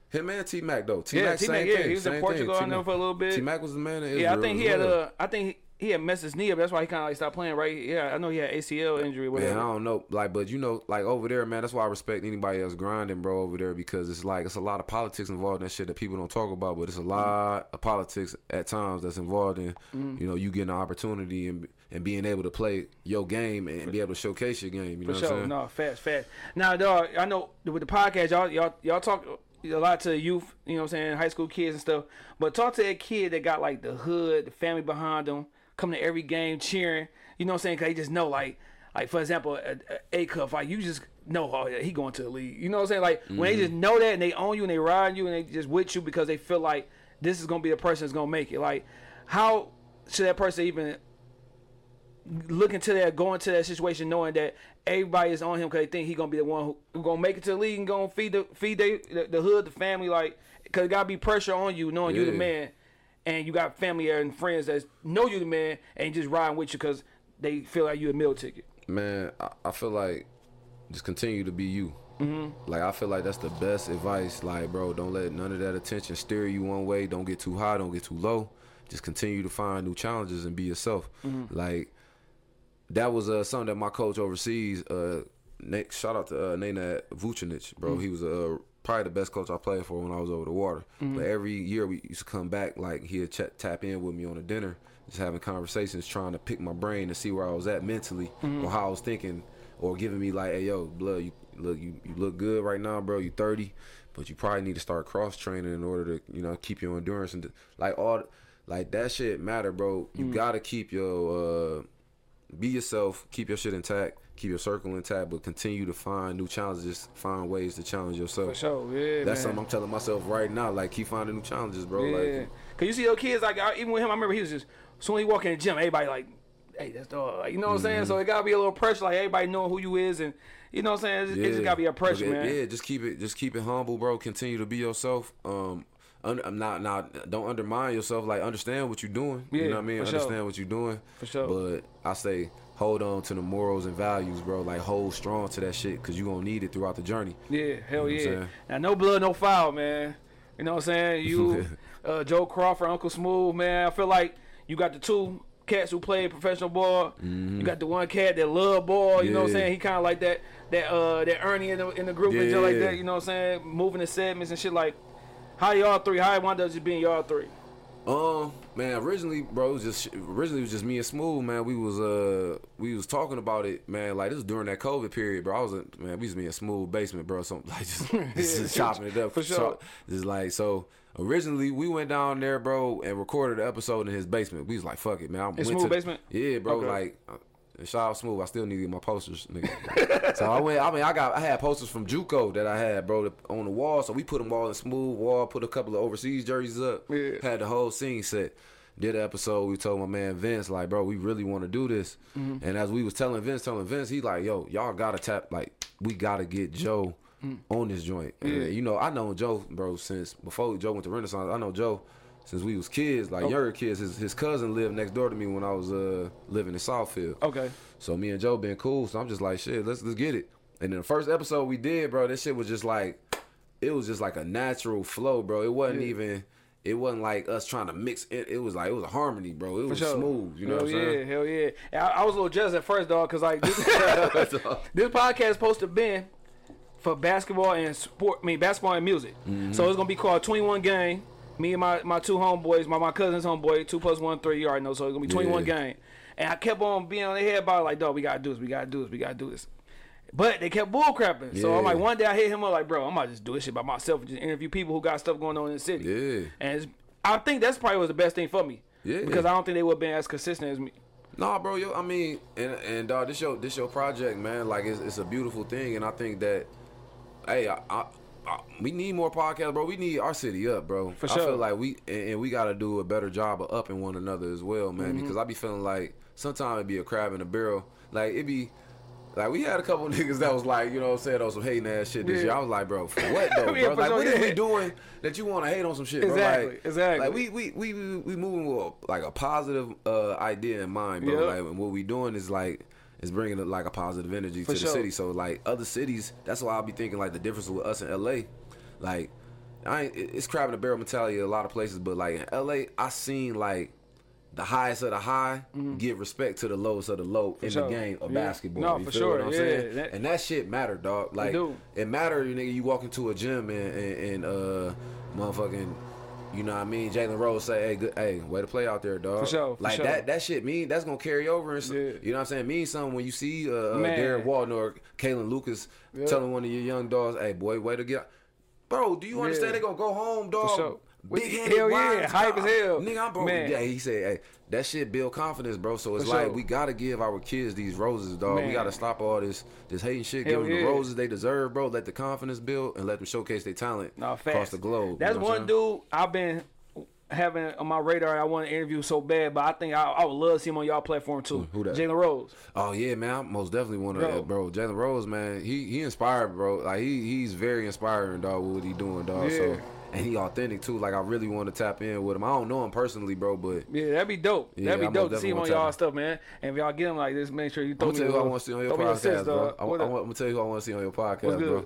Him and T Mac though. T yeah, Mac, T same Mac. Yeah, thing. he was in Portugal thing. them for a little bit. T Mac was the man in Israel. Yeah, I think he had uh, I think he, had messed his knee up. That's why he kind of like stopped playing, right? Yeah, I know he had ACL injury. Man, I don't know, like, but you know, like over there, man. That's why I respect anybody else grinding, bro, over there because it's like it's a lot of politics involved in that shit that people don't talk about, but it's a lot of politics at times that's involved in, Mm. you know, you getting an opportunity and and being able to play your game and be able to showcase your game. You know For what I'm saying? No, fast, fast. Now, dog, I know with the podcast, y'all, y'all, y'all talk a lot to youth. You know what I'm saying? High school kids and stuff. But talk to that kid that got like the hood, the family behind them, coming to every game cheering. You know what I'm saying? Cause they just know, like, like for example, a, a cup like you just know, oh yeah, he going to the league. You know what I'm saying? Like when they mm-hmm. just know that and they own you and they ride you and they just with you because they feel like this is gonna be the person that's gonna make it. Like, how should that person even look into that, go into that situation, knowing that everybody is on him because they think he gonna be the one who, who gonna make it to the league and gonna feed the feed they, the, the hood, the family, like because gotta be pressure on you, knowing you the man, and you got family and friends that know you the man and just riding with you because they feel like you a meal ticket. Man, I, I feel like just continue to be you. Mm-hmm. Like I feel like that's the best advice. Like, bro, don't let none of that attention steer you one way. Don't get too high. Don't get too low. Just continue to find new challenges and be yourself. Like that was uh, something that my coach overseas uh, Nate, shout out to uh, Nenad Vucinic, bro. He was uh, probably the best coach I played for when I was over the water. Mm-hmm. But every year we used to come back, like he'd ch- tap in with me on a dinner, just having conversations, trying to pick my brain to see where I was at mentally mm-hmm. or how I was thinking, or giving me like, "Hey, yo, blood, you look, you, you look good right now, bro. You're 30, but you probably need to start cross training in order to, you know, keep your endurance and like all, like that shit matter, bro. You mm. gotta keep your." uh be yourself, keep your shit intact, keep your circle intact, but continue to find new challenges, find ways to challenge yourself. For sure, yeah, That's man. something I'm telling myself right now. Like, keep finding new challenges, bro. Yeah, Like, cause you see your kids like even with him, I remember he was just soon as he walk in the gym, everybody like, hey, that's dog. Like, you know what I'm saying? Mm-hmm. So it gotta be a little pressure, like everybody knowing who you is, and you know what I'm saying? It, just- it just gotta be a pressure, man. Yeah, just keep it, just keep it humble, bro. Continue to be yourself. Um, I'm not, not, don't undermine yourself. Like, understand what you're doing. Yeah, you know what I mean? for sure. Understand what you're doing. For sure. But I say, hold on to the morals and values, bro. Like, hold strong to that shit, cause you gonna need it throughout the journey. Yeah, hell what I'm yeah. Now no blood, no foul, man. You know what I'm saying? You, uh, Joe Crawford, Uncle Smooth, man. I feel like you got the two cats who play professional ball. You got the one cat that love ball. You know what I'm Mm-hmm. Saying? He kind of like that that uh that Ernie in the in the group and shit like that. You know what I'm saying? Moving the segments and shit like. How y'all three? How it wound up just being y'all three? Um, man, originally, bro, it was just originally it was just me and Smooth, man. We was uh we was talking about it, man. Like this was during that COVID period, bro. I was in, man, we was me a Smooth basement, bro. Something like just, just chopping it up For sure. So, Just like so. Originally, we went down there, bro, and recorded an episode in his basement. We was like, "Fuck it, man." I went Smooth to, basement? Yeah, bro. Okay. Like, and shout out Smooth. I still need to get my posters, nigga. so I went. I mean, I got. I had posters from JUCO that I had, bro, on the wall. So we put them all in Smooth wall. Put a couple of overseas jerseys up. Yeah. Had the whole scene set. Did an episode. We told my man Vince, like, bro, we really want to do this. Mm-hmm. And as we was telling Vince, telling Vince, he like, yo, y'all gotta tap. Like, we gotta get Joe on this joint. And, Mm. You know, I know Joe, bro, since before Joe went to Renaissance. I know Joe since we was kids, like younger kids. His his cousin lived next door to me when I was uh living in Southfield. Okay. So me and Joe been cool. So I'm just like, shit, let's let's get it. And then the first episode we did, bro, this shit was just like, it was just like a natural flow, bro. It wasn't even, it wasn't like us trying to mix it. It was like it was a harmony, bro. It was sure. smooth. You know hell what I'm yeah, saying? hell yeah. And I, I was a little jealous at first, dog, because like this, this podcast is supposed to be for basketball and sport. I mean, basketball and music. Mm-hmm. So it's gonna be called Twenty One Game. Me and my, my two homeboys, my my cousin's homeboy, two plus one, three. You already know. So it's gonna be Twenty One Yeah. Game. And I kept on being on their head about it, like, dog, we gotta do this, we gotta do this, we gotta do this. But they kept bull crapping. So I'm like, one day I hit him up like, bro, I'm about to just do this shit by myself and just interview people who got stuff going on in the city. Yeah. And it's, I think that's probably was the best thing for me. Yeah. Because I don't think they would have been as consistent as me. Nah, bro, yo, I mean, and and dog, this your this your project, man. Like it's, it's a beautiful thing, and I think that, hey, I, we need more podcasts, bro. We need our city up, bro. For sure. I feel like we and, we got to do a better job of upping one another as well, man. Mm-hmm. Because I be feeling like sometimes it be a crab in a barrel. Like it be. Like we had a couple niggas that was like, you know what I'm saying, on some hating ass shit this Yeah. year. I was like, bro, for what though, Yeah, bro? like sure, what is we doing that you want to hate on some shit, bro? Exactly, Like, exactly. Like we we we we, we moving with like a positive uh, idea in mind, bro. Yep. Like and what we doing is like is bringing like a positive energy For to sure. the city. So like other cities, that's why I'll be thinking like the difference with us in LA, like I ain't, it's crab in the barrel mentality in a lot of places, but like in LA, I seen like the highest of the high give respect to the lowest of the low in Mm-hmm. sure. the game of Yeah. basketball. No, you for feel sure. what I'm Yeah, saying? that- and that shit matter, dog. Like do. it matter, you nigga. You walk into a gym and and, and uh, motherfucking. You know what I mean? Jalen Rose say, "Hey, good, hey, way to play out there, dog." For sure, for like sure. that. That shit mean that's gonna carry over. And so, Yeah. You know what I'm saying? Mean something when you see uh, uh. Darren Walton or Kalin Lucas Yeah. telling one of your young dogs, "Hey, boy, way to get." Bro, do you understand? Yeah. They gonna go home, dog. Big Hell yeah, hype as hell. Nigga, I'm broke. Man. Yeah, he said, "Hey, that shit build confidence, bro." So it's For like sure. we gotta give our kids these roses, dog. Man. We gotta stop all this this hating shit. Hell give them yeah. the roses they deserve, bro. Let the confidence build and let them showcase their talent fast. across the globe. That's you know one dude I've been having on my radar. I want to interview so bad, but I think I, I would love to see him on y'all platform too. Who that? Jalen Rose. Oh yeah, man. I most definitely want to, Bro. bro. Jalen Rose, man. He he inspired, bro. Like he he's very inspiring, dog. With what he doing, dog. Yeah. So and he authentic too. Like I really want to tap in with him. I don't know him personally, bro, but Yeah, that'd be dope. Yeah, that'd be I'm dope to see him on y'all stuff, man. And if y'all get him like this, make sure you throw I'm me gonna tell you who I want to see on your throw me an podcast, bro. I'm, gonna tell you who I want to see on your podcast, bro.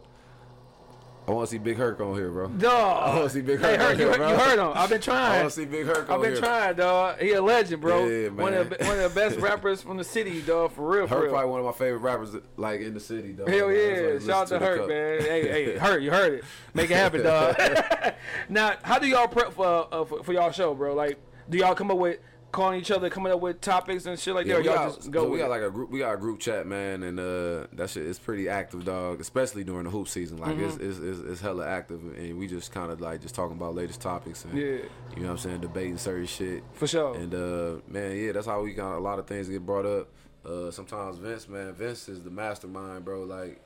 I want to see Big Herk on here, bro. Dog. I wanna see Big Hey, Herk Herk, on you, here, heard- bro. you heard him. I've been trying. I want to see Big Herk on I've been here. trying, dog. He a legend, bro. Yeah, One of the, man. one of the best rappers from the city, dog. For real, for Herk real. probably one of my favorite rappers, like in the city, though. Hell yeah! listen Shout out to Hurt, Cup. man. Hey, hey, Hurt, you heard it. Make it happen, dog. now, how do y'all prep for, uh, for for y'all show, bro? Like, do y'all come up with calling each other, coming up with topics and shit like Yeah, that? Y'all got, just go we got like a group. We got a group chat, man, and uh, that shit is pretty active, dog. Especially during the hoop season, like Mm-hmm. it's, it's it's it's hella active, and we just kind of like just talking about latest topics and Yeah. you know what I'm saying, debating certain shit. For sure. And uh, man, yeah, that's how we got a lot of things get brought up. Uh, sometimes Vince, man, Vince is the mastermind, bro. Like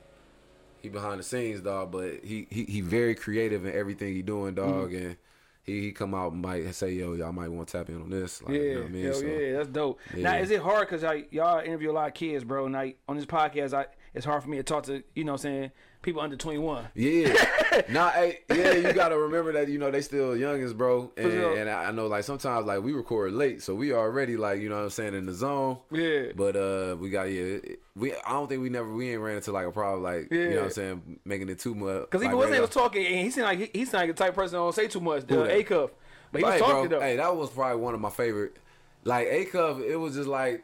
he behind the scenes, dog, but he he, he very creative in everything he doing, dog, Mm-hmm. and. He, he come out and might say, yo, y'all might want to tap in on this. Like, Yeah, you know what I mean? hell So- yeah, that's dope. Now, is it hard because y'all interview a lot of kids, bro? And like on this podcast, I it's hard for me to talk to you know, what I'm saying people under 21. Yeah. nah, hey, yeah, you gotta remember that, you know, they still youngins, bro. And, sure. and I know like sometimes like we record late, so we already like, you know what I'm saying, in the zone. Yeah. But uh we got yeah, we I don't think we never we ain't ran into like a problem like you know what I'm saying, making it too much. Because even like, when they was talking, and he seemed like he, he seemed like a type of person that don't say too much. Who Uh. A cuff, but he was talking bro, though. hey, that was probably one of my favorite. Like A Cuff, it was just like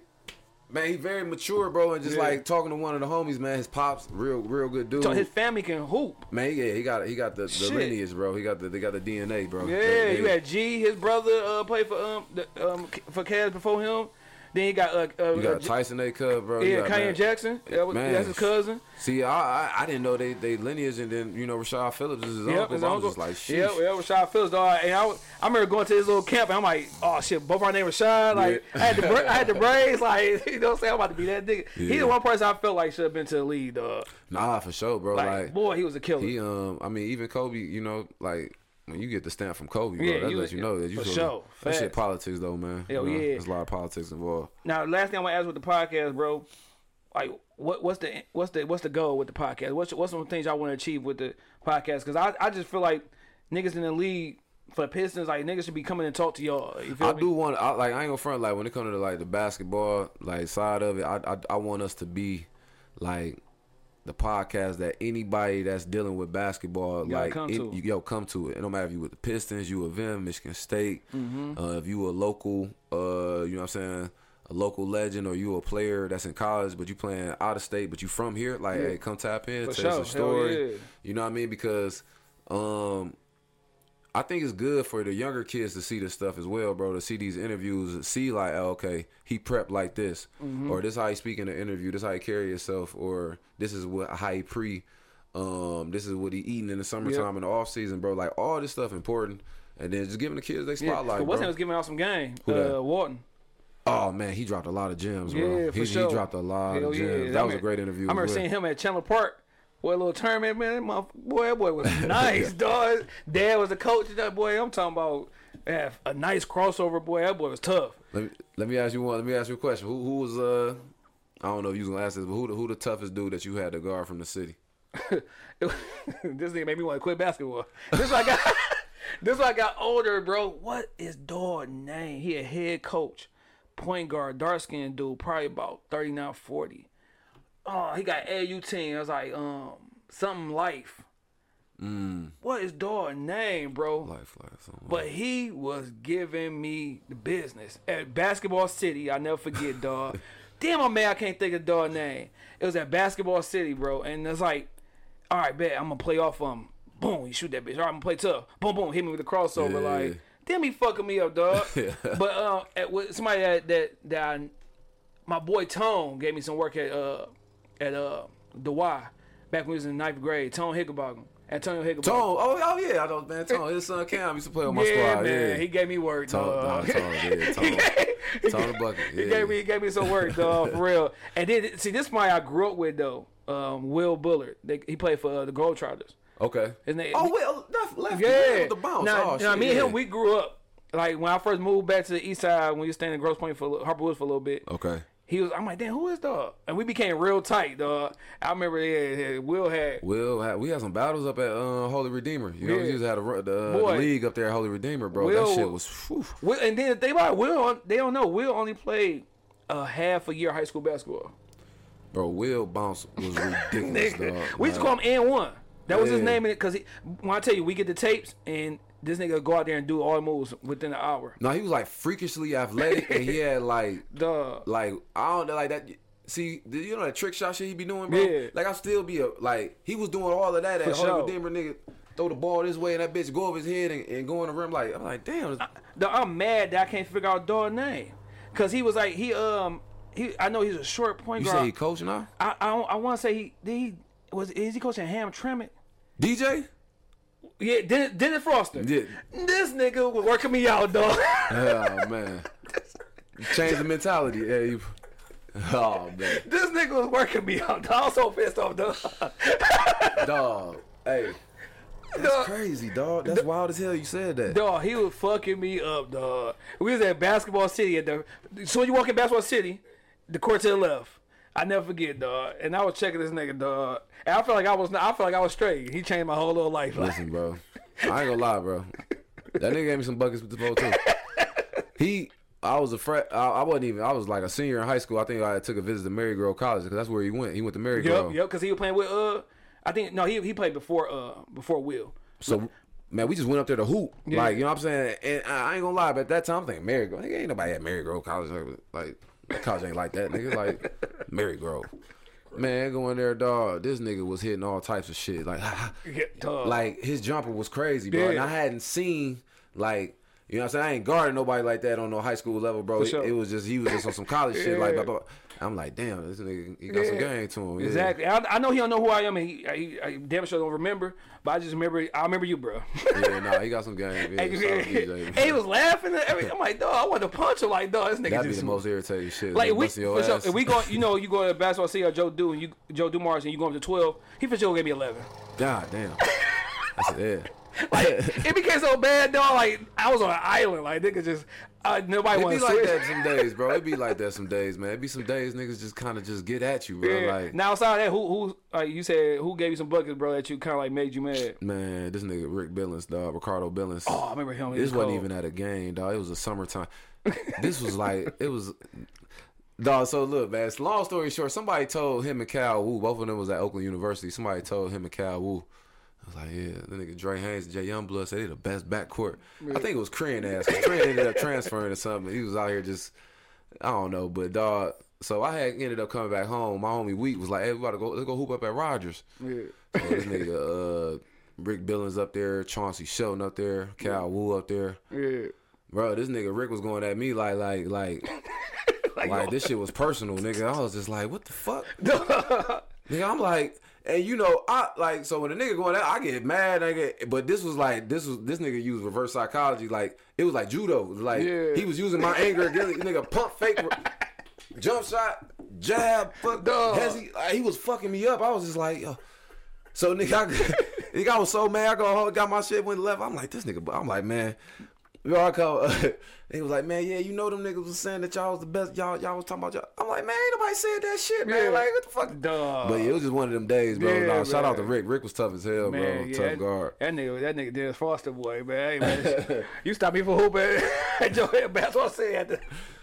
Man, he very mature, bro, and just Yeah. like talking to one of the homies, man. His pops, real, real good dude. So his family can hoop. Man, yeah, he got he got the, the lineage, bro. He got the they got the DNA, bro. Yeah, They- you had G, his brother, uh, played for um the, um for Cavs before him. Then you got uh, uh you got uh, Tyson A. Cub, bro. Yeah, Kanye Jackson. That was, Man. that's his cousin. See, I, I I didn't know they they lineage, and then you know Rashad Phillips is his Yep, uncle. his I was uncle. just like, sheesh. Yep, yep, Rashad Phillips, dog. And I, was, I remember going to his little camp, and I'm like, oh shit, both our name Rashad. Like, Yeah. I had the I had the braids, like, you know what I'm saying? I'm about to be that nigga. He's the one person I felt like should have been to the league, dog. Nah, for sure, bro. Like, Like, boy, he was a killer. he um, I mean, even Kobe, you know, like. When you get the stamp from Kobe, bro, Yeah, that you- lets you know that you for sure. that shit politics though, man. Hell You know, yeah. there's a lot of politics involved. Now, last thing I want to ask with the podcast, bro, like, what what's the what's the what's the goal with the podcast? What's what's some things y'all want to achieve with the podcast? Because I I just feel like niggas in the league for the Pistons, like niggas should be coming and talk to y'all. You feel I me? do want, I, like, I ain't gonna front. Like when it comes to like the basketball like side of it, I, I I want us to be like the podcast that anybody that's dealing with basketball, like, come it- yo, come to it. It don't matter if you with the Pistons, you with them, Michigan State, Mm-hmm. uh, if you a local, uh, you know what I'm saying. A local legend, or you a player that's in college, but you playing out of state, but you from here. Like, hey, come tap in, For tell sure. us your story. yeah. You know what I mean? Because, um, I think it's good for the younger kids to see this stuff as well, bro. To see these interviews, see like, oh, okay, he prepped like this, Mm-hmm. or this how he speak in the interview, this how he carry himself, or this is what how he pre, um, this is what he eating in the summertime in the off season, bro. Like all this stuff important, and then just giving the kids their Yeah, spotlight, what's bro. was giving out some game. Who that? uh, Wharton. Oh man, he dropped a lot of gems, bro. Yeah, for he, sure. he dropped a lot Hell of gems. yeah. That I was a great interview. I remember well. seeing him at Chandler Park. Boy, a little tournament, man. my boy, that boy was nice, dog. Dad was a coach. That boy, I'm talking about yeah, a nice crossover. Boy, that boy was tough. Let me let me ask you one. Let me ask you a question. Who who was uh I don't know if you was gonna ask this, but who the, who the toughest dude that you had to guard from the city? this nigga made me want to quit basketball. This why I got. this why I got older, bro. What is dog name? He a head coach, point guard, dark skinned dude, probably about 39, 40. Oh, he got AU team. I was like, um, something life. What is dog name, bro? Life, life. But he was giving me the business at Basketball City. I never forget, dog. Damn, I'm mad I can't think of dog name. It was at Basketball City, bro. And it's like, all right, bet I'm gonna play off him. Boom, you shoot that bitch. All right, I'm gonna play tough. Boom, boom, hit me with the crossover. Yeah. Like, damn, he fucking me up, dog. but uh, at, with somebody that that that I, my boy Tone gave me some work at uh at uh the Y back when he was in ninth grade. Tone Hickenbottom, Antonio Hickenbottom. Tone, oh, oh yeah, I know, man. Tone, his son Cam used to play on my yeah, squad. man, yeah, he gave me work, Tone, dog. nah, Tone, yeah, Tone, Tone the bucket. Yeah. He gave me he gave me some work, dog, for real. And then see, this is my I grew up with though. Um, Will Bullard. They, he played for uh, the Globetrotters. Okay. His name- oh, well, left, left, Yeah, with the bounce. Now, oh, now shit, me and yeah. him, we grew up. Like when I first moved back to the east side, when we was staying in Grosse Pointe for Harper Woods for a little bit. Okay. He was, I'm like, damn, who is dog? And we became real tight, dog. I remember, yeah, yeah, Will had. Will, had, we had some battles up at uh, Holy Redeemer. You know, Yeah. we used to have a, the, uh, the league up there at Holy Redeemer, bro. Will- that shit was. Whew. Will, and then they about Will, they don't know. Will only played a half a year high school basketball. Bro, Will bounce was ridiculous, dog. We used to call him N one. That was his name in it because he when I tell you we get the tapes and this nigga go out there and do all moves within an hour. No, he was like freakishly athletic, and he had like, Duh. like I don't know, like that. See, you know that trick shot shit he be doing, bro. Yeah. Like I still be a like he was doing all of that at For Hollywood sure. Denver, nigga. Throw the ball this way and that bitch go over his head and, and go in the rim. Like I'm like, damn. Duh, I'm mad that I can't figure out dog name because he was like he um he I know he's a short point guard. You say he coaching now? I I, I want to say he he was is he coaching Hamtramck? DJ? Yeah, Dennis, Dennis Foster. Yeah. This nigga was working me out, dog. Oh man. Change the mentality. You. Oh man. this nigga was working me out. Dog. I was so pissed off, dog. Dog. Hey. That's crazy, dog. That's wild as hell you said that. Dog, he was fucking me up, dog. We was at Basketball City at the. So when you walk in Basketball City, the court to the left. I never forget, dog. And I was checking this nigga, dog. And I felt like I was. I felt like I was straight. He changed my whole little life. Listen, bro. I ain't gonna lie, bro. That nigga gave me some buckets with the ball too. He, I was a frat. I, I wasn't even. I was like a senior in high school. I think I took a visit to Marygrove College because that's where he went. He went to Mary yep, Grove. yep. Because he was playing with uh. I think no, he he played before uh before Will. So, man, we just went up there to hoop. Yeah. Like, you know what I'm saying? And I, I ain't gonna lie, but at that time, I'm thinking Marygrove. Nigga, ain't nobody at Marygrove College. Like, college ain't like that, nigga. Like, Marygrove. Man, going there, dog. This nigga was hitting all types of shit. Like, Yeah, like his jumper was crazy, bro. And I hadn't seen like you know what I'm saying. I ain't guarding nobody like that on no high school level, bro. For It- sure. It, was just he was just on some college shit, like Yeah. blah, blah. I'm like, damn, this nigga he got some game to him. Yeah. Exactly. I, I know he don't know who I am, and he, damn sure don't remember. But I just remember. I remember you, bro. Yeah, nah, he got some game. Yeah, and he was laughing everything. I'm like, dog, I want to punch him. Like, dog, this nigga That'd be the most irritating shit. Like we, for sure, if we go, you know, you go to basketball or Joe Do and you Joe Dumars and you go up to twelve, he for sure gave me eleven. God damn. I said, yeah. Like it became so bad, dog. Like I was on an island. Like nigga just uh, nobody It want be to like switch. that some days, bro. It be like that some days, man. It be some days niggas just kind of just get at you, bro. Yeah. Like, now outside of that, who who like you said who gave you some buckets, bro? That you kind of like made you mad. man, this nigga Rick Billings, dog, Ricardo Billings. Oh, I remember him. He This was wasn't cold. even at a game, dog. It was a summertime. this was like it was. Dog, so look, man. it's Long story short, somebody told him and Cal Wu, both of them was at Oakland University. Somebody told him and Cal Wu. I was like, yeah, the nigga Dre Haynes and Jay Youngblood said they the best backcourt. I think it was Crane ass. Crane ended up transferring or something. He was out here just, I don't know, but dog. So I had ended up coming back home. My homie Wheat was like, hey, we gotta go, let's go hoop up at Rogers. Yeah. So this nigga, uh, Rick Billings up there, Chauncey Shelton up there, Cal Wu up there. Yeah. Bro, this nigga Rick was going at me like, like, like, like, this shit was personal, nigga. I was just like, what the fuck, nigga? I'm like, and you know, I like, so when a nigga going out, I get mad, I get, but this was like, this was this nigga used reverse psychology, like it was like judo, like Yeah. he was using my anger against. Nigga pump fake, jump shot, jab, fuck, Dog. hezzy, like, he was fucking me up. I was just like, yo. So nigga, I, nigga, I was so mad. I go home, got my shit went left. I'm like, this nigga. I'm like, man. You know, I call. he was like, man, yeah, you know them niggas was saying that y'all was the best. Y'all, y'all was talking about y'all. I'm like, man, ain't nobody said that shit, man. Yeah. Like, what the fuck? Dog. But yeah, it was just one of them days, bro. Yeah, Nah, shout out to. Rick. Rick was tough as hell, bro. Yeah, tough that, guard. that nigga, that nigga Dennis Foster boy, man. Hey, man, you stop me for hooping at your head. That's what I said.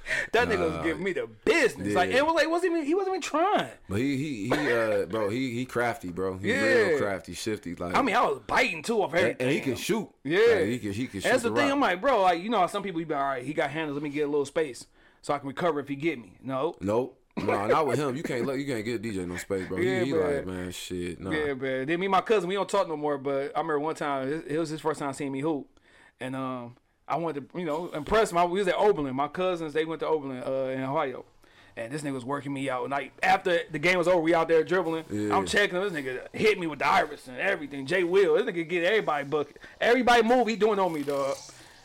That nigga was giving me the business. Like, Yeah. it was like, wasn't even, he wasn't even trying. But he, he, he, uh, bro, he, he crafty, bro. He Yeah. real crafty, shifty. Like, I mean, I was biting too off and, everything. and he can shoot. Yeah, Like, he can, he can shoot. That's the, thing. rock. I'm like, bro, like you know, how some people you be all right. He got handles. Let me get a little space so I can recover if he get me. No, Nope. No, not with him. You can't let you can't get DJ no space, bro. Yeah, he, he man. like, man, shit. Nah. Yeah, man. Then me and my cousin, we don't talk no more. But I remember one time, it, it was his first time seeing me hoop, and um, I wanted to, you know, impress him. I, we was at Oberlin. My cousins, they went to Oberlin uh, in Ohio. And this nigga was working me out. And like after the game was over, we out there dribbling. Yeah. I'm checking him. This nigga hit me with the iris and everything. Jay Will. This nigga get everybody bucket. Everybody move. He doing on me, dog.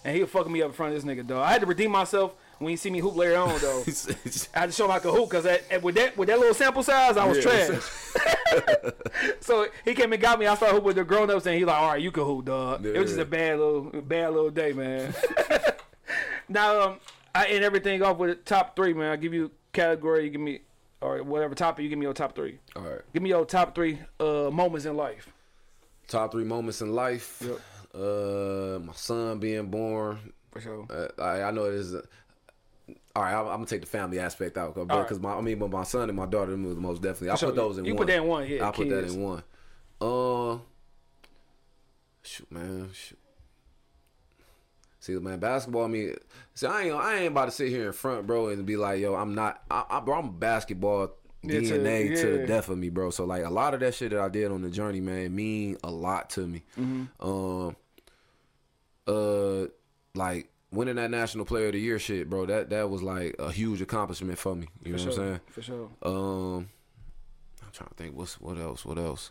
And he was fucking me up in front of this nigga, dog. I had to redeem myself when he see me hoop later on, though. I had to show him I could hoop because with that with that little sample size, I was Yeah. trash. so he came and got me. I started hooping with the grown ups, and he like, all right, you can hoop, dog. It was just a bad little bad little day, man. now um, I end everything off with a top three, man. I give you category, you give me or whatever topic, you give me your top three. All right. Give me your top three uh moments in life. Top three moments in life. Yep. Uh, my son being born. For sure. Uh, I, I know it is. All right, I'm, I'm gonna take the family aspect out because right. my I mean, but my son and my daughter them was most definitely. I sure. put those in one. You one. put that in one, yeah, I put that in one. Uh, Shoot, man. Shoot. See, man, basketball. I mean, see, I ain't, I ain't about to sit here in front, bro, and be like, yo, I'm not, I, I, bro, I'm basketball Yeah, to- DNA to, yeah. the death of me, bro. So like, a lot of that shit that I did on the journey, man, mean a lot to me. Mm-hmm. Um, uh, like winning that National Player of the Year shit, bro. That that was like a huge accomplishment for me. You know For what. I'm saying? For sure. Um, I'm trying to think. What's what else? What else?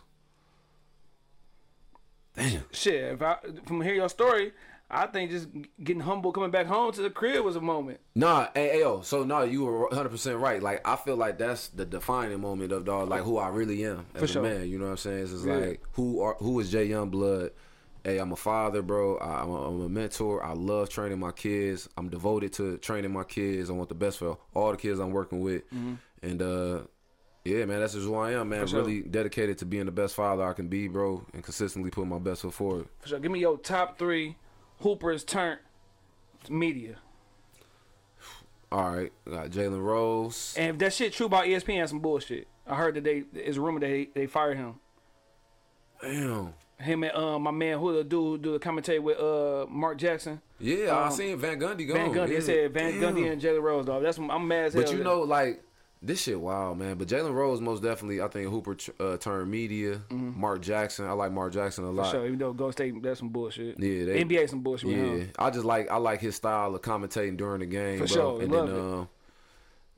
Damn. Shit, if I from hearing your story, I think just getting humble coming back home to the crib was a moment. Nah, hey, yo. So no, you were 100 percent right. Like I feel like that's the defining moment of dog, like who I really am as For a sure. man. You know what I'm saying? It's Yeah. like who are who is Jay Youngblood? Hey, I'm a father, bro. I, I'm, a, I'm a mentor. I love training my kids. I'm devoted to training my kids. I want the best for all the kids I'm working with. And uh, yeah, man, that's just who I am, man. Mm-hmm. Sure. Really dedicated to being the best father I can be, bro, and consistently putting my best foot forward. For sure. Give me your top three hoopers turned media. All right, got Jalen Rose. And if that shit true about ESPN, some bullshit. I heard that they it's a rumor that they, they fired him. Damn. Him and um my man who the dude do the commentary with uh Mark Jackson. Yeah, I Um, seen Van Gundy go. Van Gundy. Yeah. They said Van Damn. Gundy and Jalen Rose, dog. That's what I'm mad as hell. But you know, like this shit, wow, man. But Jalen Rose, most definitely, I think Hooper uh, turned media. Mark Jackson, I like Mark Jackson a Mm-hmm. For lot. sure, even though Golden State that's some bullshit. Yeah, they- NBA some bullshit. Yeah. I just like I like his style of commentating during the game, For bro. sure, and love then, it. um,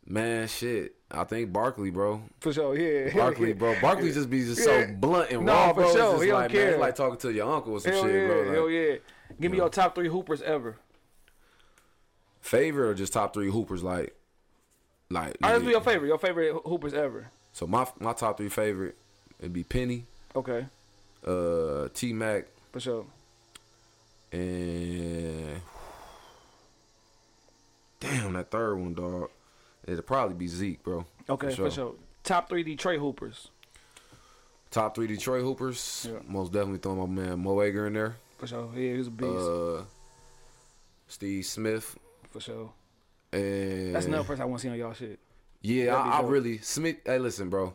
man, shit, I think Barkley, bro. For sure, yeah. Barkley, bro. Barkley just be just Yeah. so blunt and raw, for bro. It's sure. just He don't like, man, care. it's like talking to your uncle or some Hell shit, yeah, bro. Like, hell yeah. Give me your top three hoopers ever. Favorite or just top three hoopers, like, like. All right, let's your favorite. Your favorite hoopers ever. So my my top three favorite would be Penny, Okay, uh, T Mac, for sure. and damn that third one, dog. It'd probably be Zeke, bro. Okay, for sure. Top three Detroit hoopers. Top three Detroit Hoopers. Yeah. Most definitely throwing my man Mo Ager in there. For sure. Yeah, he was a beast. Uh, Steve Smith. for sure. And That's another person I want to see on y'all shit. Yeah, I, I really Smith. Hey, listen, bro.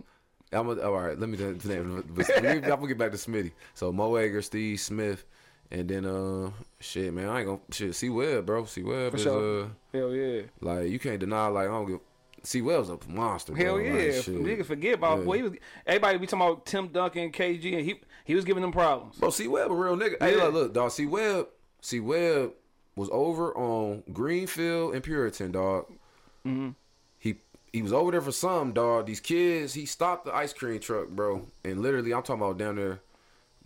I'm a, all right. Let me do the name. But I'm gonna get back to Smitty. So Mo Ager, Steve Smith, and then uh, shit, man. I ain't gonna shit. C Webb, bro. C Webb For is sure. uh, Hell yeah. like you can't deny. Like I don't give. C Webb's a monster. Bro. Hell Like, yeah. shit. Niggas forget about Yeah. boy. He was, everybody be talking about Tim Duncan, KG, and he he was giving them problems. Bro, C Webb a real nigga. Hey, Yeah. look, look, dog. C Webb, C Webb was over on Greenfield and Puritan, dog. Mm-hmm. He he was over there for some dog. These kids, he stopped the ice cream truck, bro, and literally, I'm talking about down there.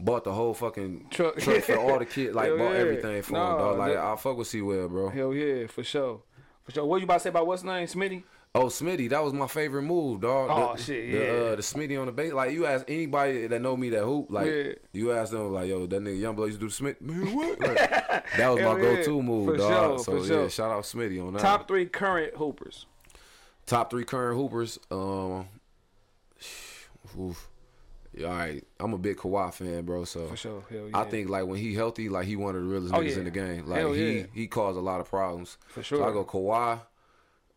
Bought the whole fucking Truck. truck, for all the kids, like Hell bought yeah. everything for Nah, him, dog. Like I fuck with C Webb, bro. Hell yeah, for sure. For sure. What you about to say about what's name, Smitty? Oh, Smitty, that was my favorite move, dog. Oh, the, shit, the, yeah. uh, the Smitty on the base. Like you ask anybody that know me that hoop, like Yeah. you ask them, like yo, that nigga Youngblood used to do the Smith. Man, what? Like, that was Hell my yeah. go-to move, For dog. sure, so yeah, sure. shout out Smitty on that. Top three current hoopers. top three current hoopers. Um, oof. All right, I'm a big Kawhi fan, bro. So For sure. Yeah. I think like when he healthy, like he one of the realest Oh, niggas yeah. in the game. Like Hell he yeah. he caused a lot of problems. For So sure. I go Kawhi.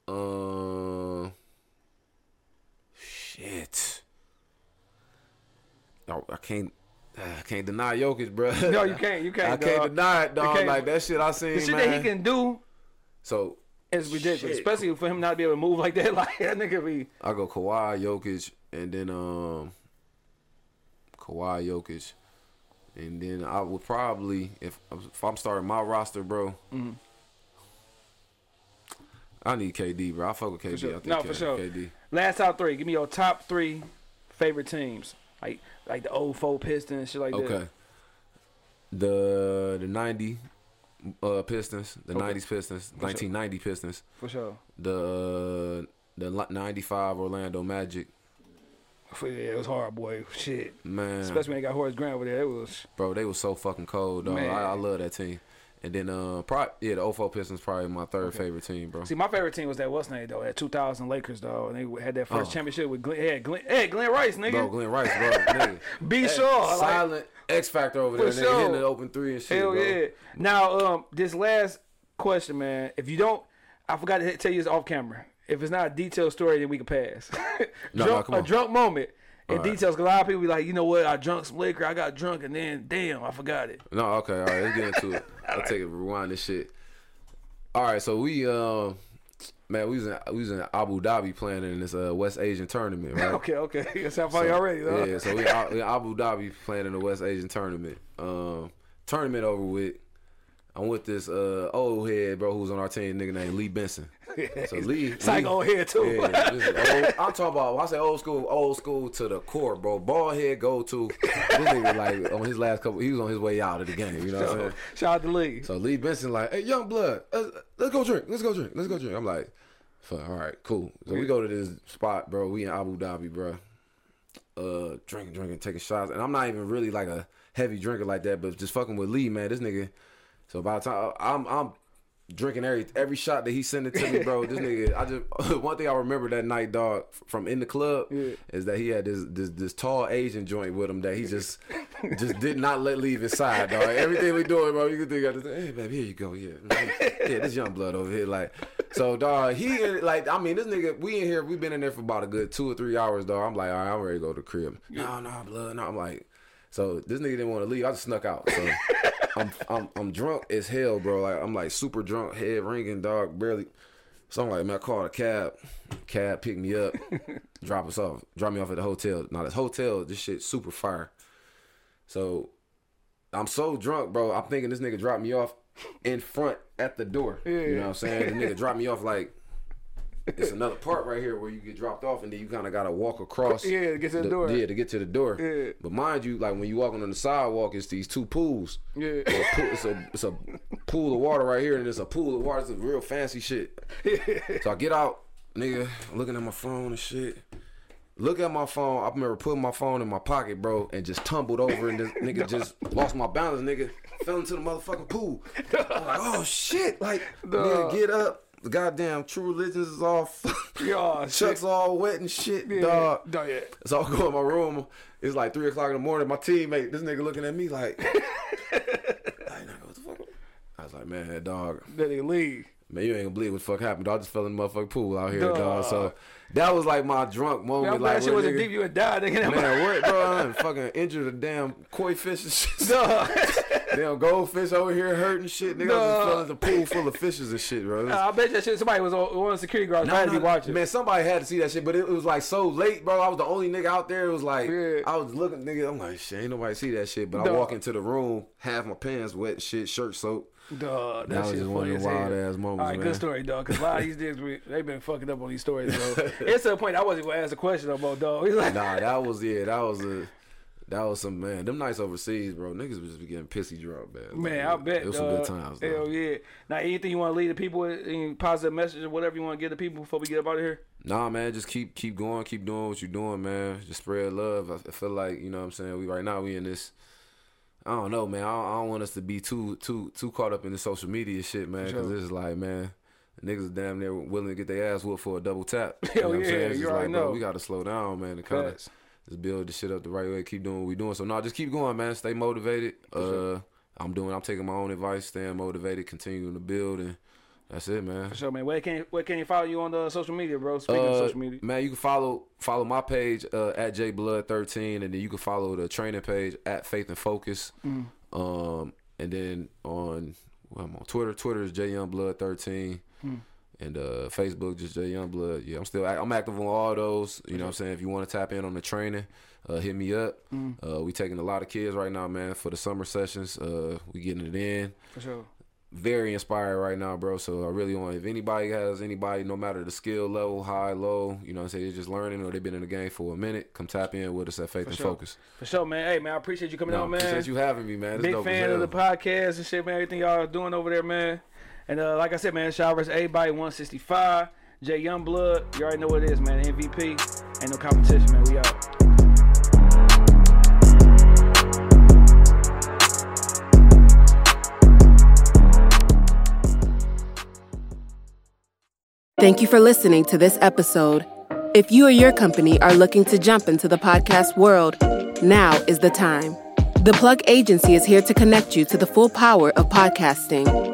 Um, shit. No, I can't. I can't deny Jokic, bro. No, you can't. You can't. I can't deny it, dog. Like that shit I seen, The shit man. that he can do so it's ridiculous, Shit. especially for him not to be able to move like that. Like that nigga be. I go Kawhi, Jokic, and then um, Kawhi, Jokic, and then I would probably if if I'm starting my roster, bro. Mm-hmm. I need KD, bro. I fuck with KD. sure. I think No, for sure. KD. Last out three. Give me your top three favorite teams. Like like the old four Pistons and shit like that. Okay. The the ninety uh, Pistons, the Okay. nineties Pistons, nineteen ninety Pistons, For sure. the the ninety five Orlando Magic. Yeah, it was hard, boy. Shit. Man, Especially when they got Horace Grant over there. It was bro, they was so fucking cold, dog. I, I love that team. And then uh, pro- yeah, the 04 Pistons probably my third favorite team, bro. See, my favorite team was that what's name though, that 2000 Lakers though, and they had that first Oh. championship with Glenn, hey, Glenn, hey, Glenn Rice, nigga. Bro, Glenn Rice, bro, nigga. Be Hey, sure, like, silent X factor over there, nigga, sure. hitting the open three and shit, hell bro. yeah. Now, um, this last question, man, if you don't, I forgot to tell you this off camera. If it's not a detailed story, then we can pass. No, drunk, no, a drunk moment. in Alright. details. 'cause a lot of people be like, you know what? I drunk some liquor. I got drunk, and then damn, I forgot it. No, okay, all right, let's get into it. I'll take it, rewind this shit. All right, so we, um, man, we was in we was in Abu Dhabi playing in this uh, West Asian tournament, right? Okay, okay. That sound funny already. Though. Yeah, so we we Abu Dhabi playing in the West Asian tournament. Um, tournament over with. I'm with this uh, old head bro who's on our team, nigga named Lee Benson. So Lee, It's like Lee- old head too. yeah, old, I'm talking about. When I say old school, old school to the core, bro. Ball head go to. This nigga like on his last couple. He was on his way out of the game. You know what I'm saying? Shout out to Lee. So Lee Benson like, hey, young blood, let's, let's go drink. Let's go drink. Let's go drink. I'm like, fuck, all right, cool. So we go to this spot, bro. We in Abu Dhabi, bro. Uh, drinking, drinking, taking shots, and I'm not even really like a heavy drinker like that, but just fucking with Lee, man. This nigga. So by the time I'm, I'm drinking every every shot that he sent it to me, bro. This nigga, I just one thing I remember that night, dog, from in the club, is that he had this this this tall Asian joint with him that he just just did not let leave his side, dog. Everything we doing, bro, you can think, I just, hey, baby, here you go, yeah, yeah, this young blood over here, like, so, dog, he like, I mean, this nigga, we in here, we been in there for about a good two or three hours, dog. I'm like, all right, I'm ready to go to the crib. No, no, blood, no. I'm like, so this nigga didn't want to leave. I just snuck out. So I'm, I'm I'm drunk as hell, bro. Like I'm like super drunk, head ringing, dog, barely. So I'm like, man, I called a cab. Cab picked me up, drop us off, drop me off at the hotel. Now this hotel, this shit super fire. So I'm so drunk, bro. I'm thinking this nigga dropped me off in front at the door. You know what I'm saying? The nigga dropped me off like it's another part right here where you get dropped off and then you kind of gotta walk across. Yeah, to get to the door. Yeah, to get to the door. Yeah. But mind you, like when you walking on the sidewalk, it's these two pools. Yeah. It's a, pool, it's a it's a pool of water right here, and it's a pool of water. It's a real fancy shit. So I get out, nigga, looking at my phone and shit. Look at my phone. I remember putting my phone in my pocket, bro, and just tumbled over, and this nigga just lost my balance. Nigga fell into the motherfucking pool. I'm like, oh shit! Like, nigga, get up. The goddamn True Religions is all, Yeah, oh, Chuck's shit. all wet and shit, Yeah. dog. Dog, yeah. So I go in my room. It's like three o'clock in the morning. My teammate, this nigga looking at me like, like, nigga, what the fuck? I was like, man, dog, That nigga leave. man, you ain't gonna believe what the fuck happened. Dog. I just fell in the motherfucking pool out here, Dog. dog. So that was like my drunk Man, moment. I'm like, glad shit wasn't deep. You would die, nigga. Man, what, bro? I fucking injured a damn koi fish and shit. Dog. Damn goldfish over here hurting shit. Nigga, just fell in the pool full of fishes and shit, bro. Was- I bet that shit. Somebody was on one of the security guards. Nah, had to be watching. Man, somebody had to see that shit, but it, it was like so late, bro. I was the only nigga out there. It was like Yeah. I was looking, nigga. I'm like, shit, ain't nobody see that shit. But I walk into the room, half my pants wet, shit, shirt soaked. Dog, that, That was just one of the as hell. wild-ass moments, All right, man. good story, dog. Because a lot of these niggas, we- they been fucking up on these stories, bro. it's to the point I wasn't gonna ask a question about dog. He's like, Nah, that was yeah, that was a. That was some man. Them nights overseas, bro. Niggas was just getting pissy drunk, man. man, I bet. it was dog. some good times. Though. Hell yeah. Now, anything you want to leave the people with, any positive message or whatever you want to give the people before we get up out of here? Nah, man, just keep keep going, keep doing what you're doing, man. Just spread love. I, feel like you know what I'm saying. We right now we in this. I don't know, man. I don't, I don't want us to be too too too caught up in the social media shit, man. Because Sure. it's like, man, niggas damn near willing to get their ass whooped for a double tap. You know what I'm yeah, saying? It's you just already like, bro, know. we got to slow down, man. The Facts. Just build the shit up the right way. Keep doing what we doing. So no, just keep going, man. Stay motivated. Uh, I'm doing. I'm taking my own advice. Staying motivated. Continuing to build, and that's it, man. So, man, where can where can you follow you on the social media, bro? Speaking of Uh, social media. Man, you can follow follow my page uh, at jblood13, and then you can follow the training page at Faith and Focus. Mm. Um, and then on well, I'm on Twitter. Twitter is jyoungblood13, Mm. And uh, Facebook just jyoungblood. Yeah, I'm still I'm active on all those. You know what I'm saying? If you want to tap in on the training, uh, hit me up. Mm. Uh, we taking a lot of kids right now, man, for the summer sessions. Uh, we getting it in For sure. very inspired right now, bro. So I really want if anybody has anybody, no matter the skill level, high, low, you know, what I'm saying they're just learning or they've been in the game for a minute, come tap in with us at Faith and sure. Focus. For sure, man. Hey, man, I appreciate you coming No, on, man. appreciate you having me, man. It's Big fan of the podcast and shit, man. Everything y'all are doing over there, man. And uh, like I said, man, Shad versus everybody 165. Jay Youngblood, you already know what it is, man. MVP. Ain't no competition, man. We out. Thank you for listening to this episode. If you or your company are looking to jump into the podcast world, now is the time. The Plug Agency is here to connect you to the full power of podcasting.